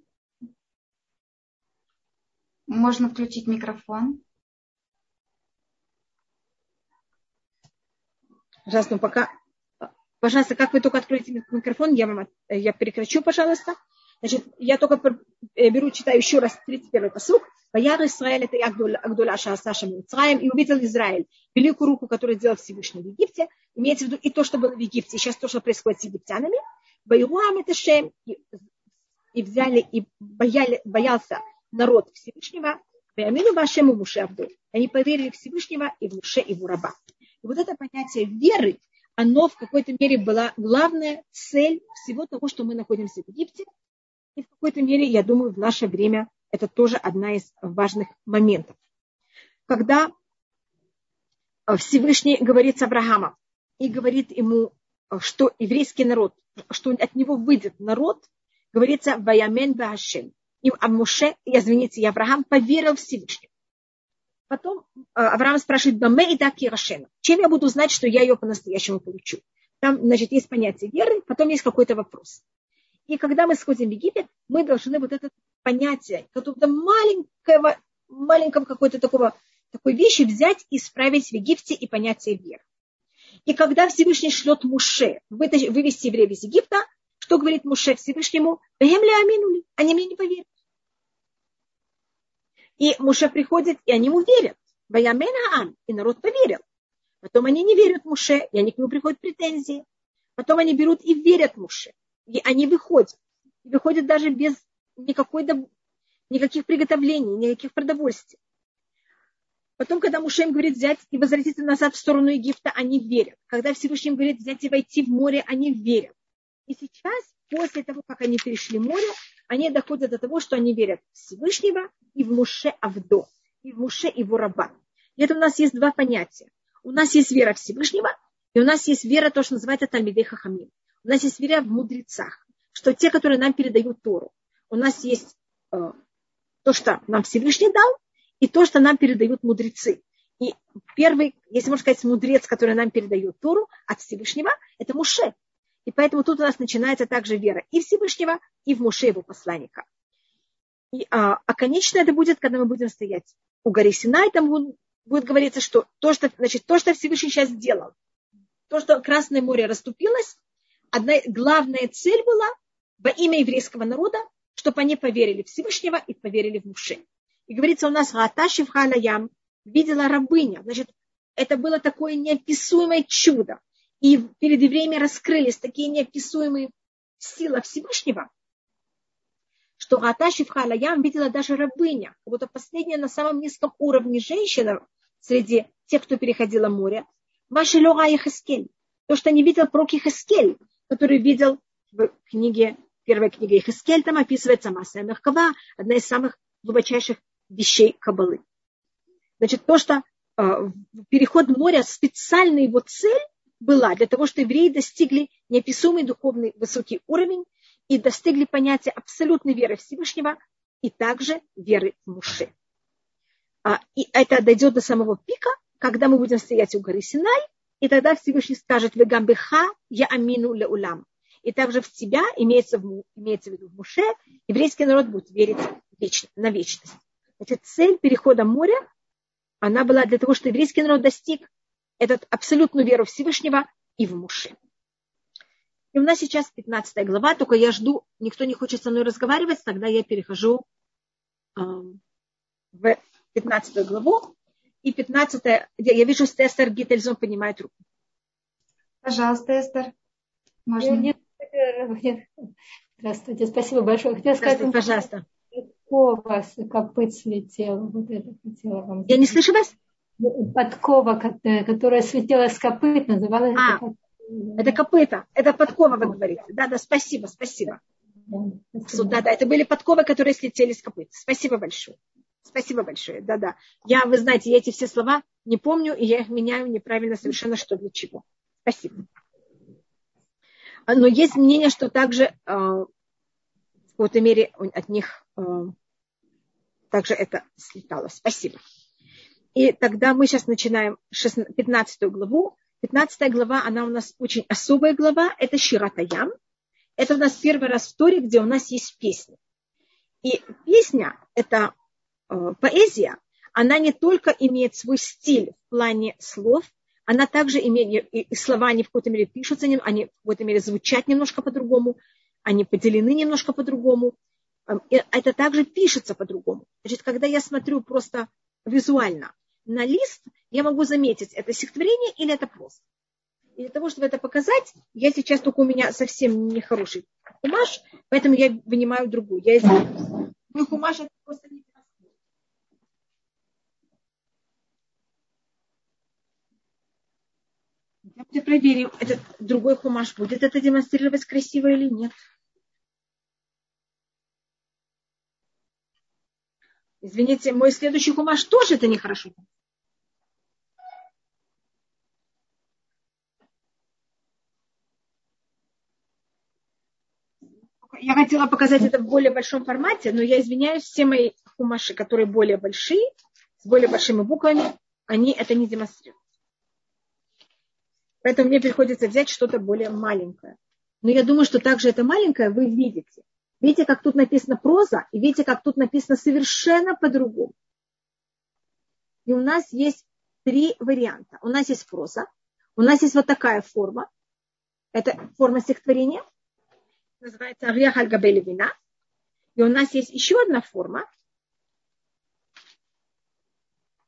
Speaker 2: Можно включить микрофон.
Speaker 1: Пожалуйста, ну пока... Пожалуйста, как вы только откроете микрофон, я вам я прекращу, пожалуйста. Значит, я только э, беру, читаю еще раз 31-й посук. Ваяр Израиль это Агдула Шаасаша Мицраем. И увидел Израиль великую руку, которую сделал Всевышний в Египте. Имеется в виду и то, что было в Египте, и сейчас то, что происходит с египтянами. Ваюам это Шем. И взяли, и бояли, боялся народ Всевышнего. Ваямину Башему Муше Абду. Они поверили Всевышнего и в Муше, и в Раба. И вот это понятие веры, оно в какой-то мере была главная цель всего того, что мы находимся в Египте, и в какой-то мере, я думаю, в наше время это тоже одна из важных моментов. Когда Всевышний говорит с Авраамом и говорит ему, что еврейский народ, что от него выйдет народ, говорится «Ваямен Башем». И Амуше, извините, и Авраам поверил Всевышнему. Потом Авраам спрашивает, Баме и так Рашена. Чем я буду знать, что я ее по-настоящему получу? Там, значит, есть понятие веры, потом есть какой-то вопрос. И когда мы сходим в Египет, мы должны вот это понятие, какого-то маленького, маленького какой-то такого, такой вещи взять исправить в Египте и понятие веры. И когда Всевышний шлет Муше вывести евреев из Египта, что говорит Муше Всевышнему? Они мне не поверят. И Муше приходит, и они ему верят. И народ поверил. Потом они не верят Муше, и они к нему приходят претензии. Потом они берут и верят Муше. И они выходят. выходят даже без никакой, никаких приготовлений, никаких продовольствий. Потом, когда Мушем говорит взять и возвратиться назад в сторону Египта, они верят. Когда Всевышний говорит взять и войти в море, они верят. И сейчас, после того, как они перешли море, они доходят до того, что они верят в Всевышнего и в Муше Авдо, и в Муше и в Раба. И это у нас есть два понятия. У нас есть вера Всевышнего, и у нас есть вера, то, что называется Тальмидей Хахамим. У нас есть вера в мудрецах, что те, которые нам передают Тору, у нас есть э, то, что нам Всевышний дал, и то, что нам передают мудрецы. И первый, если можно сказать, мудрец, который нам передает Тору от Всевышнего, это Муше. И поэтому тут у нас начинается также вера и Всевышнего, и в Муше его посланника. И, а, а конечно это будет, когда мы будем стоять у горы Синай, там будет, будет говориться, что то, что, значит, то, что Всевышний сейчас сделал, то, что Красное море расступилось, одна главная цель была во имя еврейского народа, чтобы они поверили в Всевышнего и поверили в Муше. И говорится у нас, Гааташи в Халаям видела рабыня. Значит, это было такое неописуемое чудо. И перед евреями раскрылись такие неописуемые силы Всевышнего, что Гааташи в Халаям видела даже рабыня, как будто последняя на самом низком уровне женщина среди тех, кто переходила море. Ваши Лора Яхаскель. То, что не видел пророк Ихискель, который видел в книге, первой книге Ихискель, там описывается масса Мехкава, одна из самых глубочайших вещей Кабалы. Значит, то, что э, переход моря, специальная его цель была для того, чтобы евреи достигли неописуемый духовный высокий уровень и достигли понятия абсолютной веры Всевышнего и также веры в Муше. А, и это дойдет до самого пика, когда мы будем стоять у горы Синай, и тогда Всевышний скажет, вы гамбеха, я амину ле улам. И также в тебя, имеется, в, имеется в виду в Муше, еврейский народ будет верить вечно, на вечность. Значит, цель перехода моря, она была для того, чтобы еврейский народ достиг этот абсолютную веру Всевышнего и в Муше. И у нас сейчас 15 глава, только я жду, никто не хочет со мной разговаривать, тогда я перехожу э, в 15 главу. И 15 я вижу, что Эстер Гительзон поднимает руку.
Speaker 2: Пожалуйста, Эстер. Можно? Нет,
Speaker 3: нет. Здравствуйте, спасибо большое. Хотела сказать,
Speaker 1: пожалуйста.
Speaker 3: Подкова с копыт слетела. Вот это хотела вам
Speaker 1: Я не слышу вас?
Speaker 3: Подкова, которая слетела с копыт, называлась
Speaker 1: а, это, это копыта. Это подкова, вы говорите. Да, да, спасибо, спасибо. Да, да, это были подковы, которые слетели с копыт. Спасибо большое. Спасибо большое. Да-да. Я, вы знаете, я эти все слова не помню, и я их меняю неправильно совершенно, что для чего. Спасибо. Но есть мнение, что также э, в какой-то мере от них э, также это слетало. Спасибо. И тогда мы сейчас начинаем 15 главу. 15 глава, она у нас очень особая глава. Это Ширатаям. Это у нас первый раз в Торе, где у нас есть песня. И песня – это поэзия, она не только имеет свой стиль в плане слов, она также имеет, и слова они в какой-то мере пишутся, они в какой-то мере звучат немножко по-другому, они поделены немножко по-другому. Эм, это также пишется по-другому. Значит, когда я смотрю просто визуально на лист, я могу заметить, это стихотворение или это просто. И для того, чтобы это показать, я сейчас только у меня совсем нехороший хумаш, поэтому я вынимаю другую. Я извиняюсь. Мой хумаш это просто Давайте проверим, этот другой хумаш будет это демонстрировать красиво или нет. Извините, мой следующий хумаш тоже это нехорошо. Я хотела показать это в более большом формате, но я извиняюсь, все мои хумаши, которые более большие, с более большими буквами, они это не демонстрируют. Поэтому мне приходится взять что-то более маленькое. Но я думаю, что также это маленькое вы видите. Видите, как тут написано проза, и видите, как тут написано совершенно по-другому. И у нас есть три варианта. У нас есть проза, у нас есть вот такая форма. Это форма стихотворения. Называется Арьях аль вина. И у нас есть еще одна форма.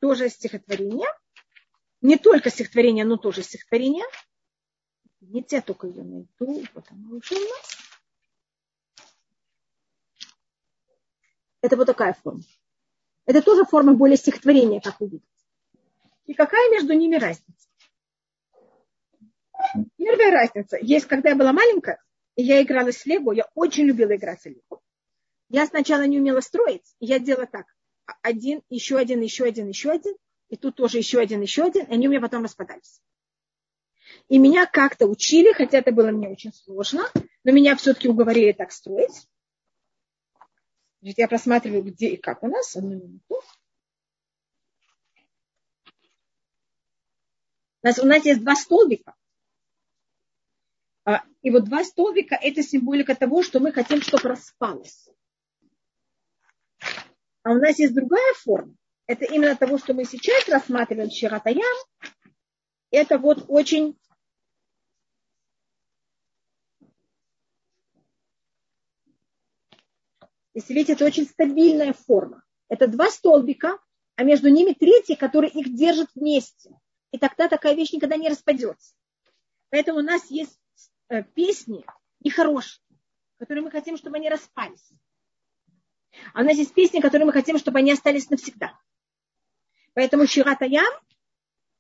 Speaker 1: Тоже стихотворение. Не только стихотворение, но тоже стихотворение. Не те только ее найду, потому что у нас. Это вот такая форма. Это тоже форма более стихотворения, как вы видите. И какая между ними разница? Первая разница. Есть, когда я была маленькая, и я играла с Лего, я очень любила играть с Лего. Я сначала не умела строить, и я делала так. Один, еще один, еще один, еще один и тут тоже еще один, еще один, и они у меня потом распадались. И меня как-то учили, хотя это было мне очень сложно, но меня все-таки уговорили так строить. Значит, я просматриваю, где и как у нас. Одну минуту. У нас, у нас есть два столбика. А, и вот два столбика – это символика того, что мы хотим, чтобы распалось. А у нас есть другая форма это именно того, что мы сейчас рассматриваем Ширатаям, это вот очень Если видите, это очень стабильная форма. Это два столбика, а между ними третий, который их держит вместе. И тогда такая вещь никогда не распадется. Поэтому у нас есть э, песни нехорошие, которые мы хотим, чтобы они распались. А у нас есть песни, которые мы хотим, чтобы они остались навсегда. Поэтому Ширатаям,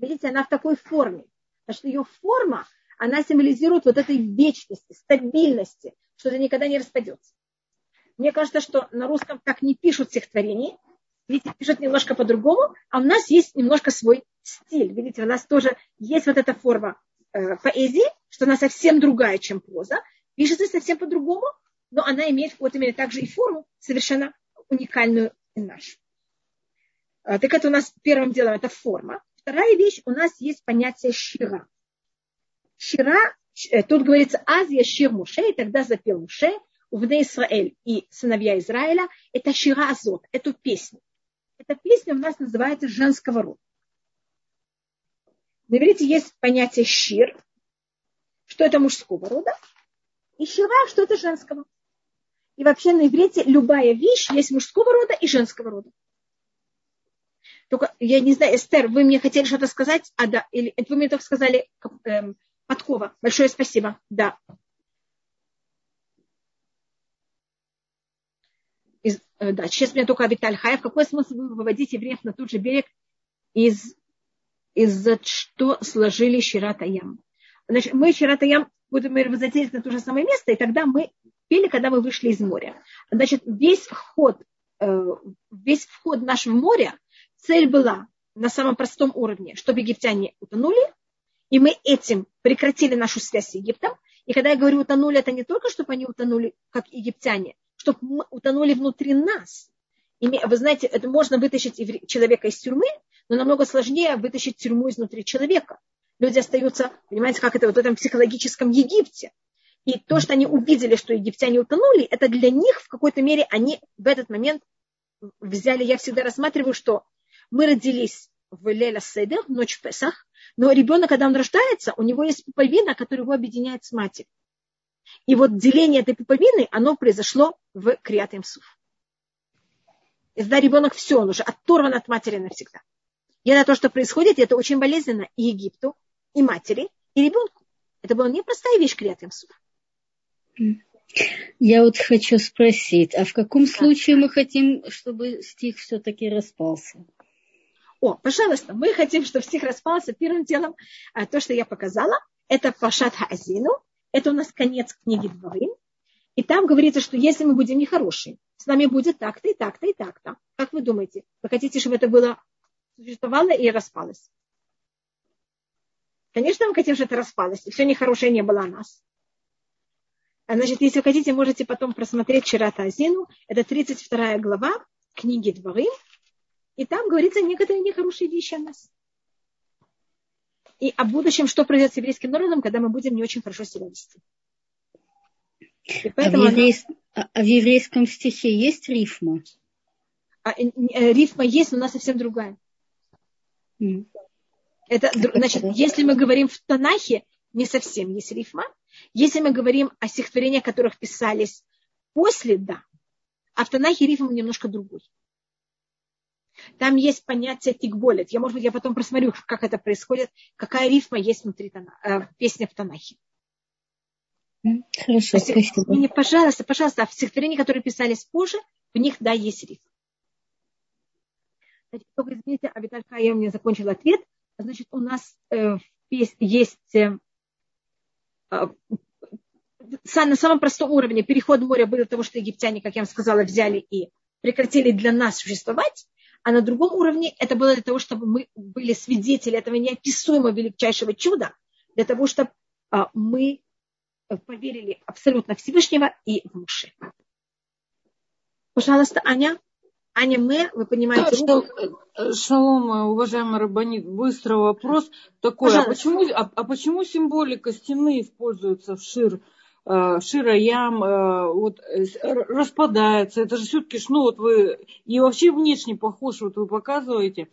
Speaker 1: видите, она в такой форме. Потому что ее форма, она символизирует вот этой вечности, стабильности, что это никогда не распадется. Мне кажется, что на русском так не пишут стихотворения, видите, пишут немножко по-другому, а у нас есть немножко свой стиль. Видите, у нас тоже есть вот эта форма э, поэзии, что она совсем другая, чем проза, пишется совсем по-другому, но она имеет в какой-то мере также и форму совершенно уникальную и нашу. А, так это у нас первым делом это форма. Вторая вещь, у нас есть понятие щира. Щира, э, тут говорится Азия Шир Муше, и тогда запел Муше, Увне Израиль и сыновья Израиля, это Щира Азот, эту песню. Эта песня у нас называется женского рода. На иврите есть понятие щир, что это мужского рода, и щира, что это женского. И вообще на иврите любая вещь есть мужского рода и женского рода. Только, я не знаю, Эстер, вы мне хотели что-то сказать? А, да, или вы мне только сказали эм, подкова. Большое спасибо. Да. Из, э, да, сейчас мне только Абиталь Хаев. Какой смысл вы выводить евреев на тот же берег из, из-за что сложили Ширата Ям? Значит, мы Ширата Ям будем возвратились на то же самое место, и тогда мы пели, когда мы вышли из моря. Значит, весь вход, э, весь вход нашего моря, цель была на самом простом уровне, чтобы египтяне утонули, и мы этим прекратили нашу связь с Египтом. И когда я говорю утонули, это не только, чтобы они утонули, как египтяне, чтобы мы утонули внутри нас. И вы знаете, это можно вытащить человека из тюрьмы, но намного сложнее вытащить тюрьму изнутри человека. Люди остаются, понимаете, как это вот в этом психологическом Египте. И то, что они увидели, что египтяне утонули, это для них в какой-то мере они в этот момент взяли, я всегда рассматриваю, что мы родились в Леля Седер, ночь в Песах, но ребенок, когда он рождается, у него есть пуповина, которая его объединяет с матерью. И вот деление этой пуповины, оно произошло в Криат Суф. И тогда ребенок все, он уже оторван от матери навсегда. И это то, что происходит, это очень болезненно и Египту, и матери, и ребенку. Это была непростая вещь Криат Суф.
Speaker 4: Я вот хочу спросить, а в каком случае мы хотим, чтобы стих все-таки распался?
Speaker 1: О, пожалуйста, мы хотим, чтобы стих распался первым делом. А, то, что я показала, это Пашат Хаазину, это у нас конец книги Дворим. И там говорится, что если мы будем нехорошие, с нами будет так-то и так-то и так-то. Как вы думаете? Вы хотите, чтобы это было существовало и распалось? Конечно, мы хотим, чтобы это распалось, и все нехорошее не было о нас. А, значит, если вы хотите, можете потом просмотреть Чирата Азину. Это 32 глава книги Дворим. И там говорится некоторые нехорошие вещи о нас. И о будущем, что произойдет с еврейским народом, когда мы будем не очень хорошо себя вести.
Speaker 4: А в, еврейс... она... а в еврейском стихе есть рифма?
Speaker 1: А, э, э, рифма есть, но она совсем другая. Mm. Это, значит, если мы говорим в Танахе, не совсем есть рифма. Если мы говорим о стихотворениях, которых писались после, да. А в Танахе рифм немножко другой. Там есть понятие тикболет. Я, может быть, я потом просмотрю, как это происходит, какая рифма есть внутри тона, э, песни в Танахе.
Speaker 4: Хорошо, спасибо.
Speaker 1: Не, пожалуйста, пожалуйста, а в стихотворении, которые писались позже, в них, да, есть риф. Значит, только извините, Абиталька, я мне закончила ответ. Значит, у нас э, есть э, э, на самом простом уровне переход моря был того, что египтяне, как я вам сказала, взяли и прекратили для нас существовать. А на другом уровне это было для того, чтобы мы были свидетели этого неописуемого величайшего чуда, для того, чтобы а, мы поверили абсолютно Всевышнего и в Муше. Пожалуйста, Аня. Аня мы, вы понимаете.
Speaker 5: Э, шалом, уважаемый Рабанит, быстрый вопрос такой. А почему, а, а почему символика стены используется в шир? Э, широям, э, вот, э, распадается. Это же все-таки, ну вот вы, и вообще внешне похож, вот вы показываете,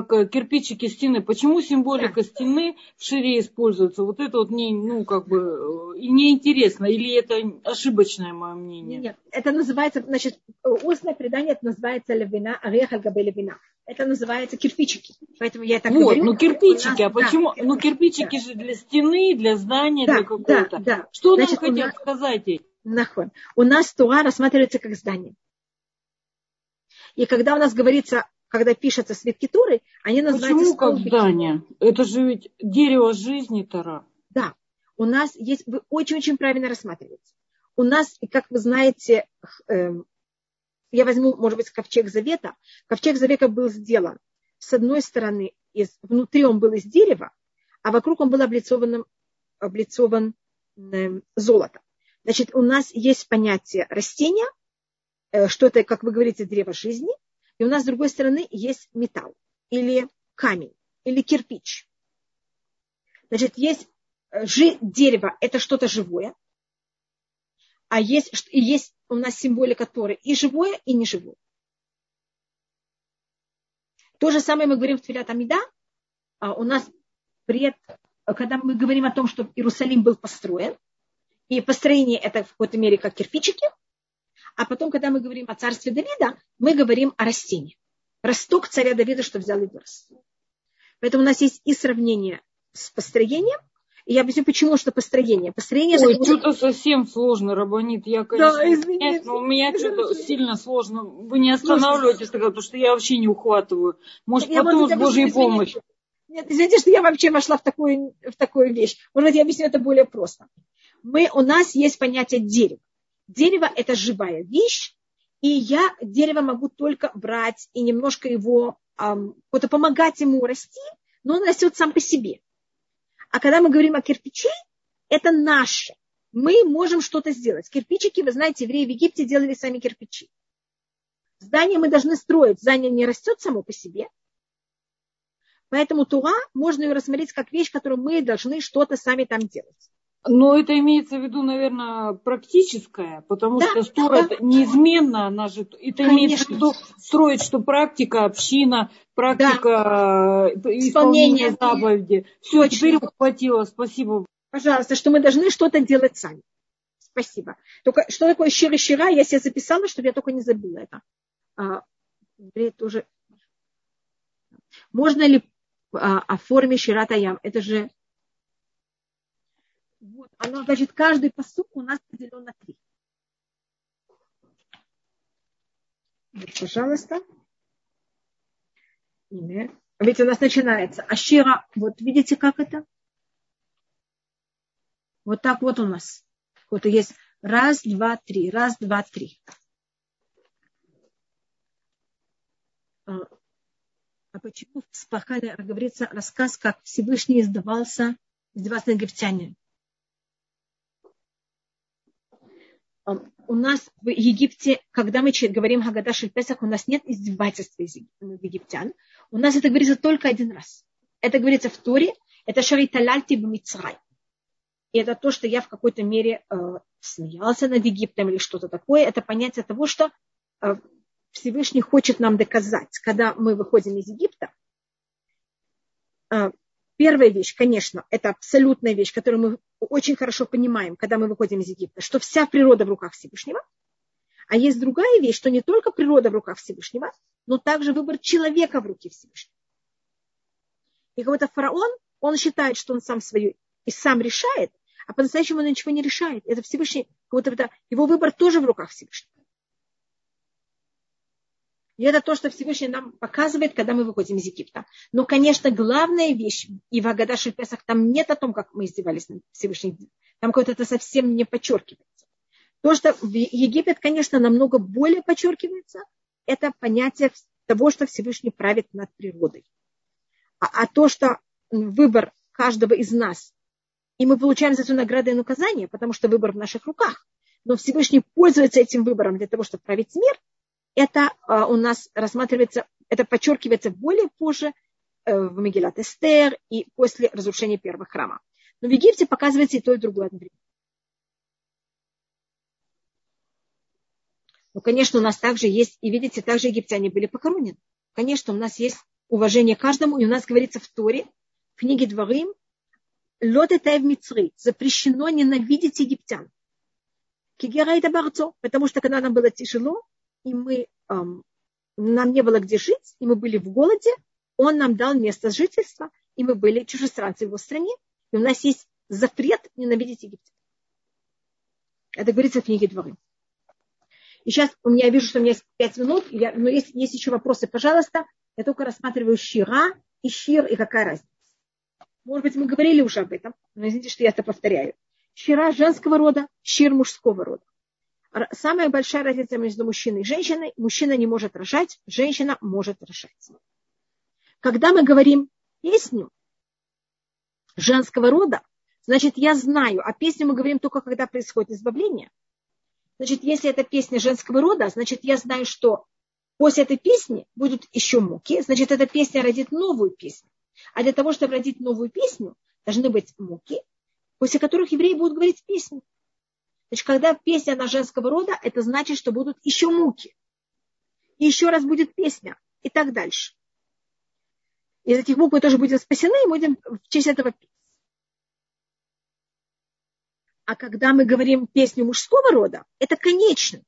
Speaker 5: как кирпичики стены. Почему символика стены в шире используется? Вот это вот не, ну, как бы, неинтересно. Или это ошибочное мое мнение?
Speaker 1: Нет, это называется, значит, устное предание, это называется левина, орех аль левина это называется кирпичики. Поэтому я так
Speaker 5: вот,
Speaker 1: говорю.
Speaker 5: ну кирпичики, нас, а почему? Да, ну кирпичики да. же для стены, для здания, да, для какого-то. Да, да. Что Значит, нам хотят нас, сказать?
Speaker 1: Нахон. У нас Туа рассматривается как здание. И когда у нас говорится, когда пишется свитки Туры, они называются...
Speaker 5: Почему как здание? Это же ведь дерево жизни Тара.
Speaker 1: Да. у нас есть, вы очень-очень правильно рассматриваете. У нас, как вы знаете, эм, я возьму, может быть, ковчег завета. Ковчег завета был сделан с одной стороны, из, внутри он был из дерева, а вокруг он был облицован, облицован э, золотом. Значит, у нас есть понятие растения, э, что это, как вы говорите, древо жизни, и у нас с другой стороны есть металл или камень или кирпич. Значит, есть э, жи, дерево, это что-то живое, а есть, есть у нас символика Торы и живое, и неживое. То же самое мы говорим в Твилят Амида. А у нас пред, когда мы говорим о том, что Иерусалим был построен, и построение это в какой-то мере как кирпичики, а потом, когда мы говорим о царстве Давида, мы говорим о растении. Росток царя Давида, что взял и вырос. Поэтому у нас есть и сравнение с построением, и я объясню, почему, что построение. Построение
Speaker 5: Ой, это... что-то совсем сложно, Рабанит. Я, конечно, да, извините. но у меня что-то сильно сложно. Вы не останавливаетесь тогда, потому что я вообще не ухватываю. Может, я потом с Божьей помощью.
Speaker 1: Нет, извините, что я вообще вошла в такую, в такую вещь. Может быть, я объясню это более просто. Мы, у нас есть понятие дерева. Дерево – это живая вещь, и я дерево могу только брать и немножко его, вот помогать ему расти, но он растет сам по себе. А когда мы говорим о кирпиче, это наше. Мы можем что-то сделать. Кирпичики, вы знаете, евреи в Египте делали сами кирпичи. Здание мы должны строить. Здание не растет само по себе. Поэтому Тура можно ее рассмотреть как вещь, которую мы должны что-то сами там делать.
Speaker 5: Но это имеется в виду, наверное, практическое, потому да, что Тора да, неизменно, она же, это Конечно. имеется в виду строить, что практика, община, практика да. Э, исполнения заповеди. Все, Точно. теперь хватило, спасибо.
Speaker 1: Пожалуйста, что мы должны что-то делать сами. Спасибо. Только что такое щира щира, я себе записала, чтобы я только не забыла это. А, тоже. Можно ли а, о форме щирата ям? Это же вот, оно, значит, каждый посук у нас поделен на три. Пожалуйста. Ведь у нас начинается Ашира. Вот видите, как это? Вот так вот у нас. Вот есть раз, два, три. Раз, два, три. А, а почему в Спахаре говорится рассказ, как Всевышний издавался, издевался на египтяне? У нас в Египте, когда мы говорим Хагада Песах, у нас нет издевательства из египтян. У нас это говорится только один раз. Это говорится в Торе. Это Шариталальти Бмицрай. И это то, что я в какой-то мере э, смеялся над Египтом или что-то такое. Это понятие того, что э, Всевышний хочет нам доказать, когда мы выходим из Египта. Э, первая вещь, конечно, это абсолютная вещь, которую мы очень хорошо понимаем, когда мы выходим из Египта, что вся природа в руках Всевышнего. А есть другая вещь, что не только природа в руках Всевышнего, но также выбор человека в руки Всевышнего. И какой-то фараон, он считает, что он сам свою и сам решает, а по-настоящему он ничего не решает. Это Всевышний, как будто его выбор тоже в руках Всевышнего. И это то, что Всевышний нам показывает, когда мы выходим из Египта. Но, конечно, главная вещь, и в Агадаше Песах там нет о том, как мы издевались над Всевышним. Там какое-то это совсем не подчеркивается. То, что в Египет, конечно, намного более подчеркивается, это понятие того, что Всевышний правит над природой. А, а то, что выбор каждого из нас, и мы получаем за это награды и наказания, потому что выбор в наших руках, но Всевышний пользуется этим выбором для того, чтобы править мир – это а, у нас рассматривается, это подчеркивается более позже э, в Мегилат Эстер и после разрушения первого храма. Но в Египте показывается и то, и другое одновременно. Ну, конечно, у нас также есть, и видите, также египтяне были похоронены. Конечно, у нас есть уважение каждому, и у нас говорится в Торе, в книге Дворим, Лот это в Мицри, запрещено ненавидеть египтян. Кигера это барцо, потому что когда нам было тяжело, и мы, нам не было где жить, и мы были в голоде, он нам дал место жительства, и мы были чужестранцы в его стране, и у нас есть запрет ненавидеть Египет. Это говорится в книге Дворы. И сейчас у меня я вижу, что у меня есть пять минут, я, но есть, есть еще вопросы, пожалуйста. Я только рассматриваю щира и щир, и какая разница. Может быть, мы говорили уже об этом, но извините, что я это повторяю. Щира женского рода, щир мужского рода. Самая большая разница между мужчиной и женщиной. Мужчина не может рожать, женщина может рожать. Когда мы говорим песню женского рода, значит, я знаю, а песню мы говорим только, когда происходит избавление. Значит, если это песня женского рода, значит, я знаю, что после этой песни будут еще муки, значит, эта песня родит новую песню. А для того, чтобы родить новую песню, должны быть муки, после которых евреи будут говорить песню. Значит, когда песня на женского рода, это значит, что будут еще муки. И еще раз будет песня. И так дальше. Из этих мук мы тоже будем спасены, и будем в честь этого петь. А когда мы говорим песню мужского рода, это конечно.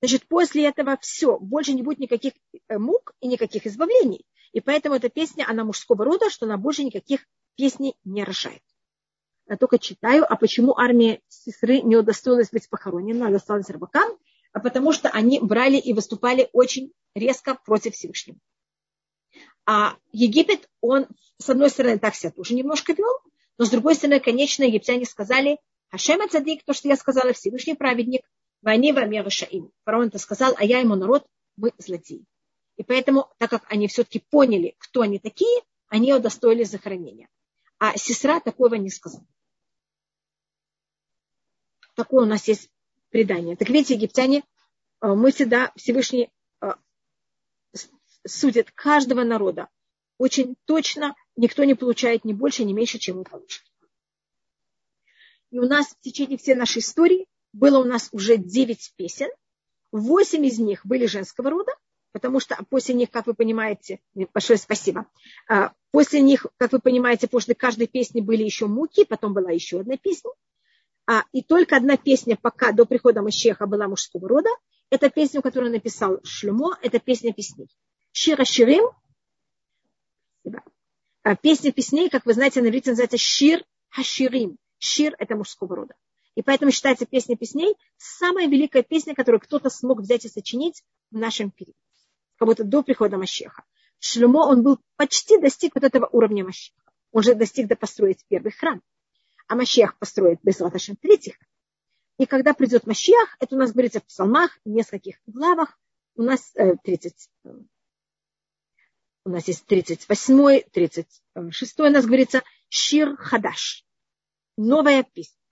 Speaker 1: Значит, после этого все, больше не будет никаких э, мук и никаких избавлений. И поэтому эта песня, она мужского рода, что она больше никаких песней не рожает я только читаю, а почему армия сестры не удостоилась быть похоронена, она досталась рыбакам, а потому что они брали и выступали очень резко против Всевышнего. А Египет, он, с одной стороны, так себя тоже немножко вел, но с другой стороны, конечно, египтяне сказали, Хашема Цадик, то, что я сказала, Всевышний праведник, войне вами Шаим. Фараон это сказал, а я ему народ, мы злодеи. И поэтому, так как они все-таки поняли, кто они такие, они удостоились захоронения. А сестра такого не сказала. Такое у нас есть предание. Так видите, египтяне, э, мы всегда, Всевышний э, судит каждого народа очень точно, никто не получает ни больше, ни меньше, чем он получит. И у нас в течение всей нашей истории было у нас уже 9 песен. Восемь из них были женского рода, потому что после них, как вы понимаете, большое спасибо, а, после них, как вы понимаете, после каждой песни были еще муки, потом была еще одна песня. А, и только одна песня пока до прихода Машеха была мужского рода. Это песня, которую написал Шлюмо, это песня песней. Шира Ширим. А, песня песней, как вы знаете, на иврите называется Шир Хаширим. Шир – это мужского рода. И поэтому считается песня песней самая великая песня, которую кто-то смог взять и сочинить в нашем периоде. Как будто до прихода Машеха. Шлюмо, он был почти достиг вот этого уровня Машеха. Он же достиг до построить первый храм а Машех построит Безлаташем третьих. И когда придет Машех, это у нас говорится в псалмах, в нескольких главах, у нас 30, э, у нас есть 38, 36, у нас говорится Шир Хадаш, новая песня.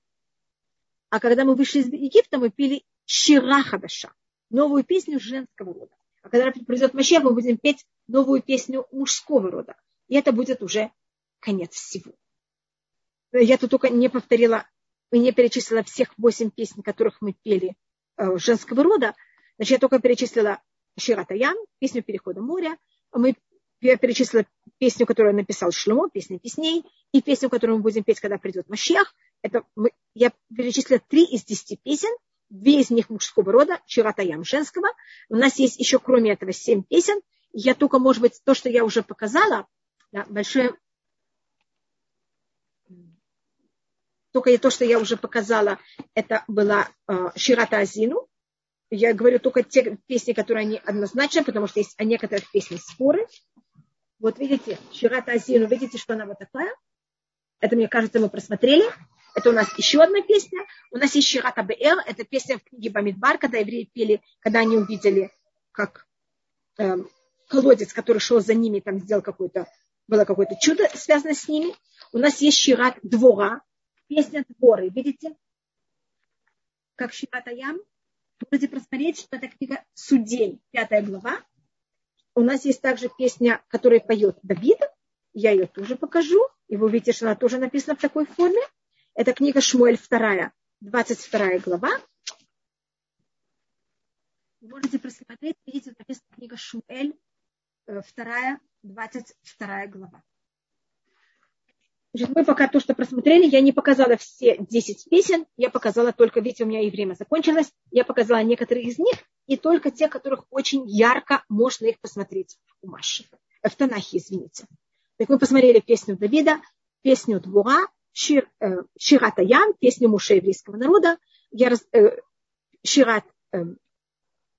Speaker 1: А когда мы вышли из Египта, мы пели Шира Хадаша, новую песню женского рода. А когда придет Машех, мы будем петь новую песню мужского рода. И это будет уже конец всего я тут только не повторила и не перечислила всех восемь песен, которых мы пели э, женского рода. Значит, я только перечислила Ширатаян, песню Перехода моря. Мы, я перечислила песню, которую написал Шлюмо, песню песней, и песню, которую мы будем петь, когда придет Машех. Это мы, я перечислила три из десяти песен, две из них мужского рода, Ширатаям женского. У нас есть еще, кроме этого, семь песен. Я только, может быть, то, что я уже показала, да, большое только то, что я уже показала, это была э, Ширата Азину. Я говорю только те песни, которые они однозначно, потому что есть о некоторых песнях споры. Вот видите, Ширата Азину, видите, что она вот такая? Это, мне кажется, мы просмотрели. Это у нас еще одна песня. У нас есть Ширата Беэр. Это песня в книге Бамидбар, когда евреи пели, когда они увидели, как э, колодец, который шел за ними, там сделал какое-то, было какое-то чудо связано с ними. У нас есть Шират Двора песня Творы. Видите? Как Шиватаям. Можете просмотреть, что это книга Судей, пятая глава. У нас есть также песня, которую поет Давид. Я ее тоже покажу. И вы увидите, что она тоже написана в такой форме. Это книга Шмуэль, вторая, 22 глава. Можете просмотреть, видите, написана книга Шмуэль, э, вторая, 22 глава. Значит, мы пока то, что просмотрели, я не показала все 10 песен, я показала только, видите, у меня и время закончилось, я показала некоторые из них, и только те, которых очень ярко можно их посмотреть у Маши, в Танахе, извините. Так мы посмотрели песню Давида, песню Двура, Шир, э, Шират Аям, песню Муше еврейского народа, я э, Шират, э,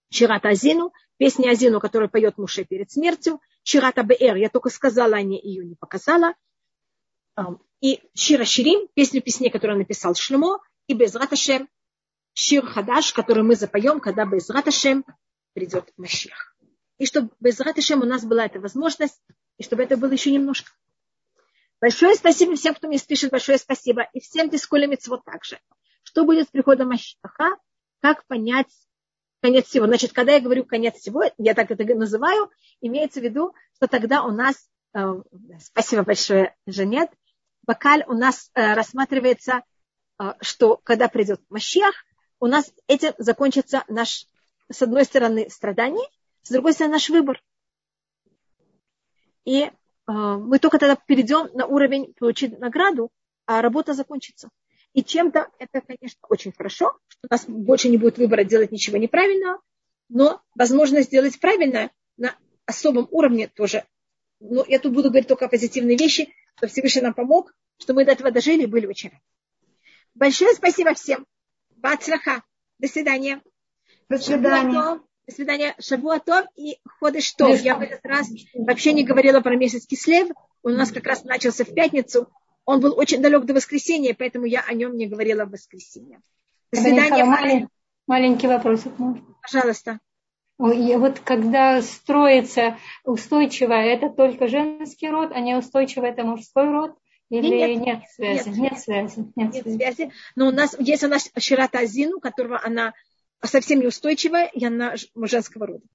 Speaker 1: Шират Азину, песня Азину, которую поет Муше перед смертью, Шират Абеэр, я только сказала, а не ее не показала, и Шира Ширим, песню песни, которую написал Шлемо, и Безрат Ашем, Шир Хадаш, который мы запоем, когда Безрат Ашем придет Машех. И чтобы Безрат Ашем у нас была эта возможность, и чтобы это было еще немножко. Большое спасибо всем, кто мне пишет, большое спасибо. И всем дисколям вот так же. Что будет с приходом Машаха? Как понять конец всего? Значит, когда я говорю конец всего, я так это называю, имеется в виду, что тогда у нас, э, спасибо большое, Жанет, Бакаль у нас э, рассматривается, э, что когда придет Машиах, у нас этим закончится наш, с одной стороны, страдание, с другой стороны, наш выбор. И э, мы только тогда перейдем на уровень получить награду, а работа закончится. И чем-то это, конечно, очень хорошо, что у нас больше не будет выбора делать ничего неправильного, но возможность сделать правильно на особом уровне тоже. Но я тут буду говорить только о позитивные вещи, что Всевышний нам помог, что мы до этого дожили и были рады. Большое спасибо всем. Бацраха. До свидания.
Speaker 2: До свидания.
Speaker 1: До свидания. Шавуатов и Ходыштов. Я в этот раз вообще не говорила про месяц Кислев. Он у нас как раз начался в пятницу. Он был очень далек до воскресенья, поэтому я о нем не говорила в воскресенье.
Speaker 3: До свидания. Малень, маленький вопросик можно?
Speaker 1: Пожалуйста.
Speaker 3: Вот когда строится устойчиво, это только женский род, а не устойчиво это мужской род? Или нет, нет связи? Нет, нет связи. Нет, нет связи.
Speaker 1: Но у нас есть у нас Ширата Азину, которого она совсем неустойчивая, и она женского рода.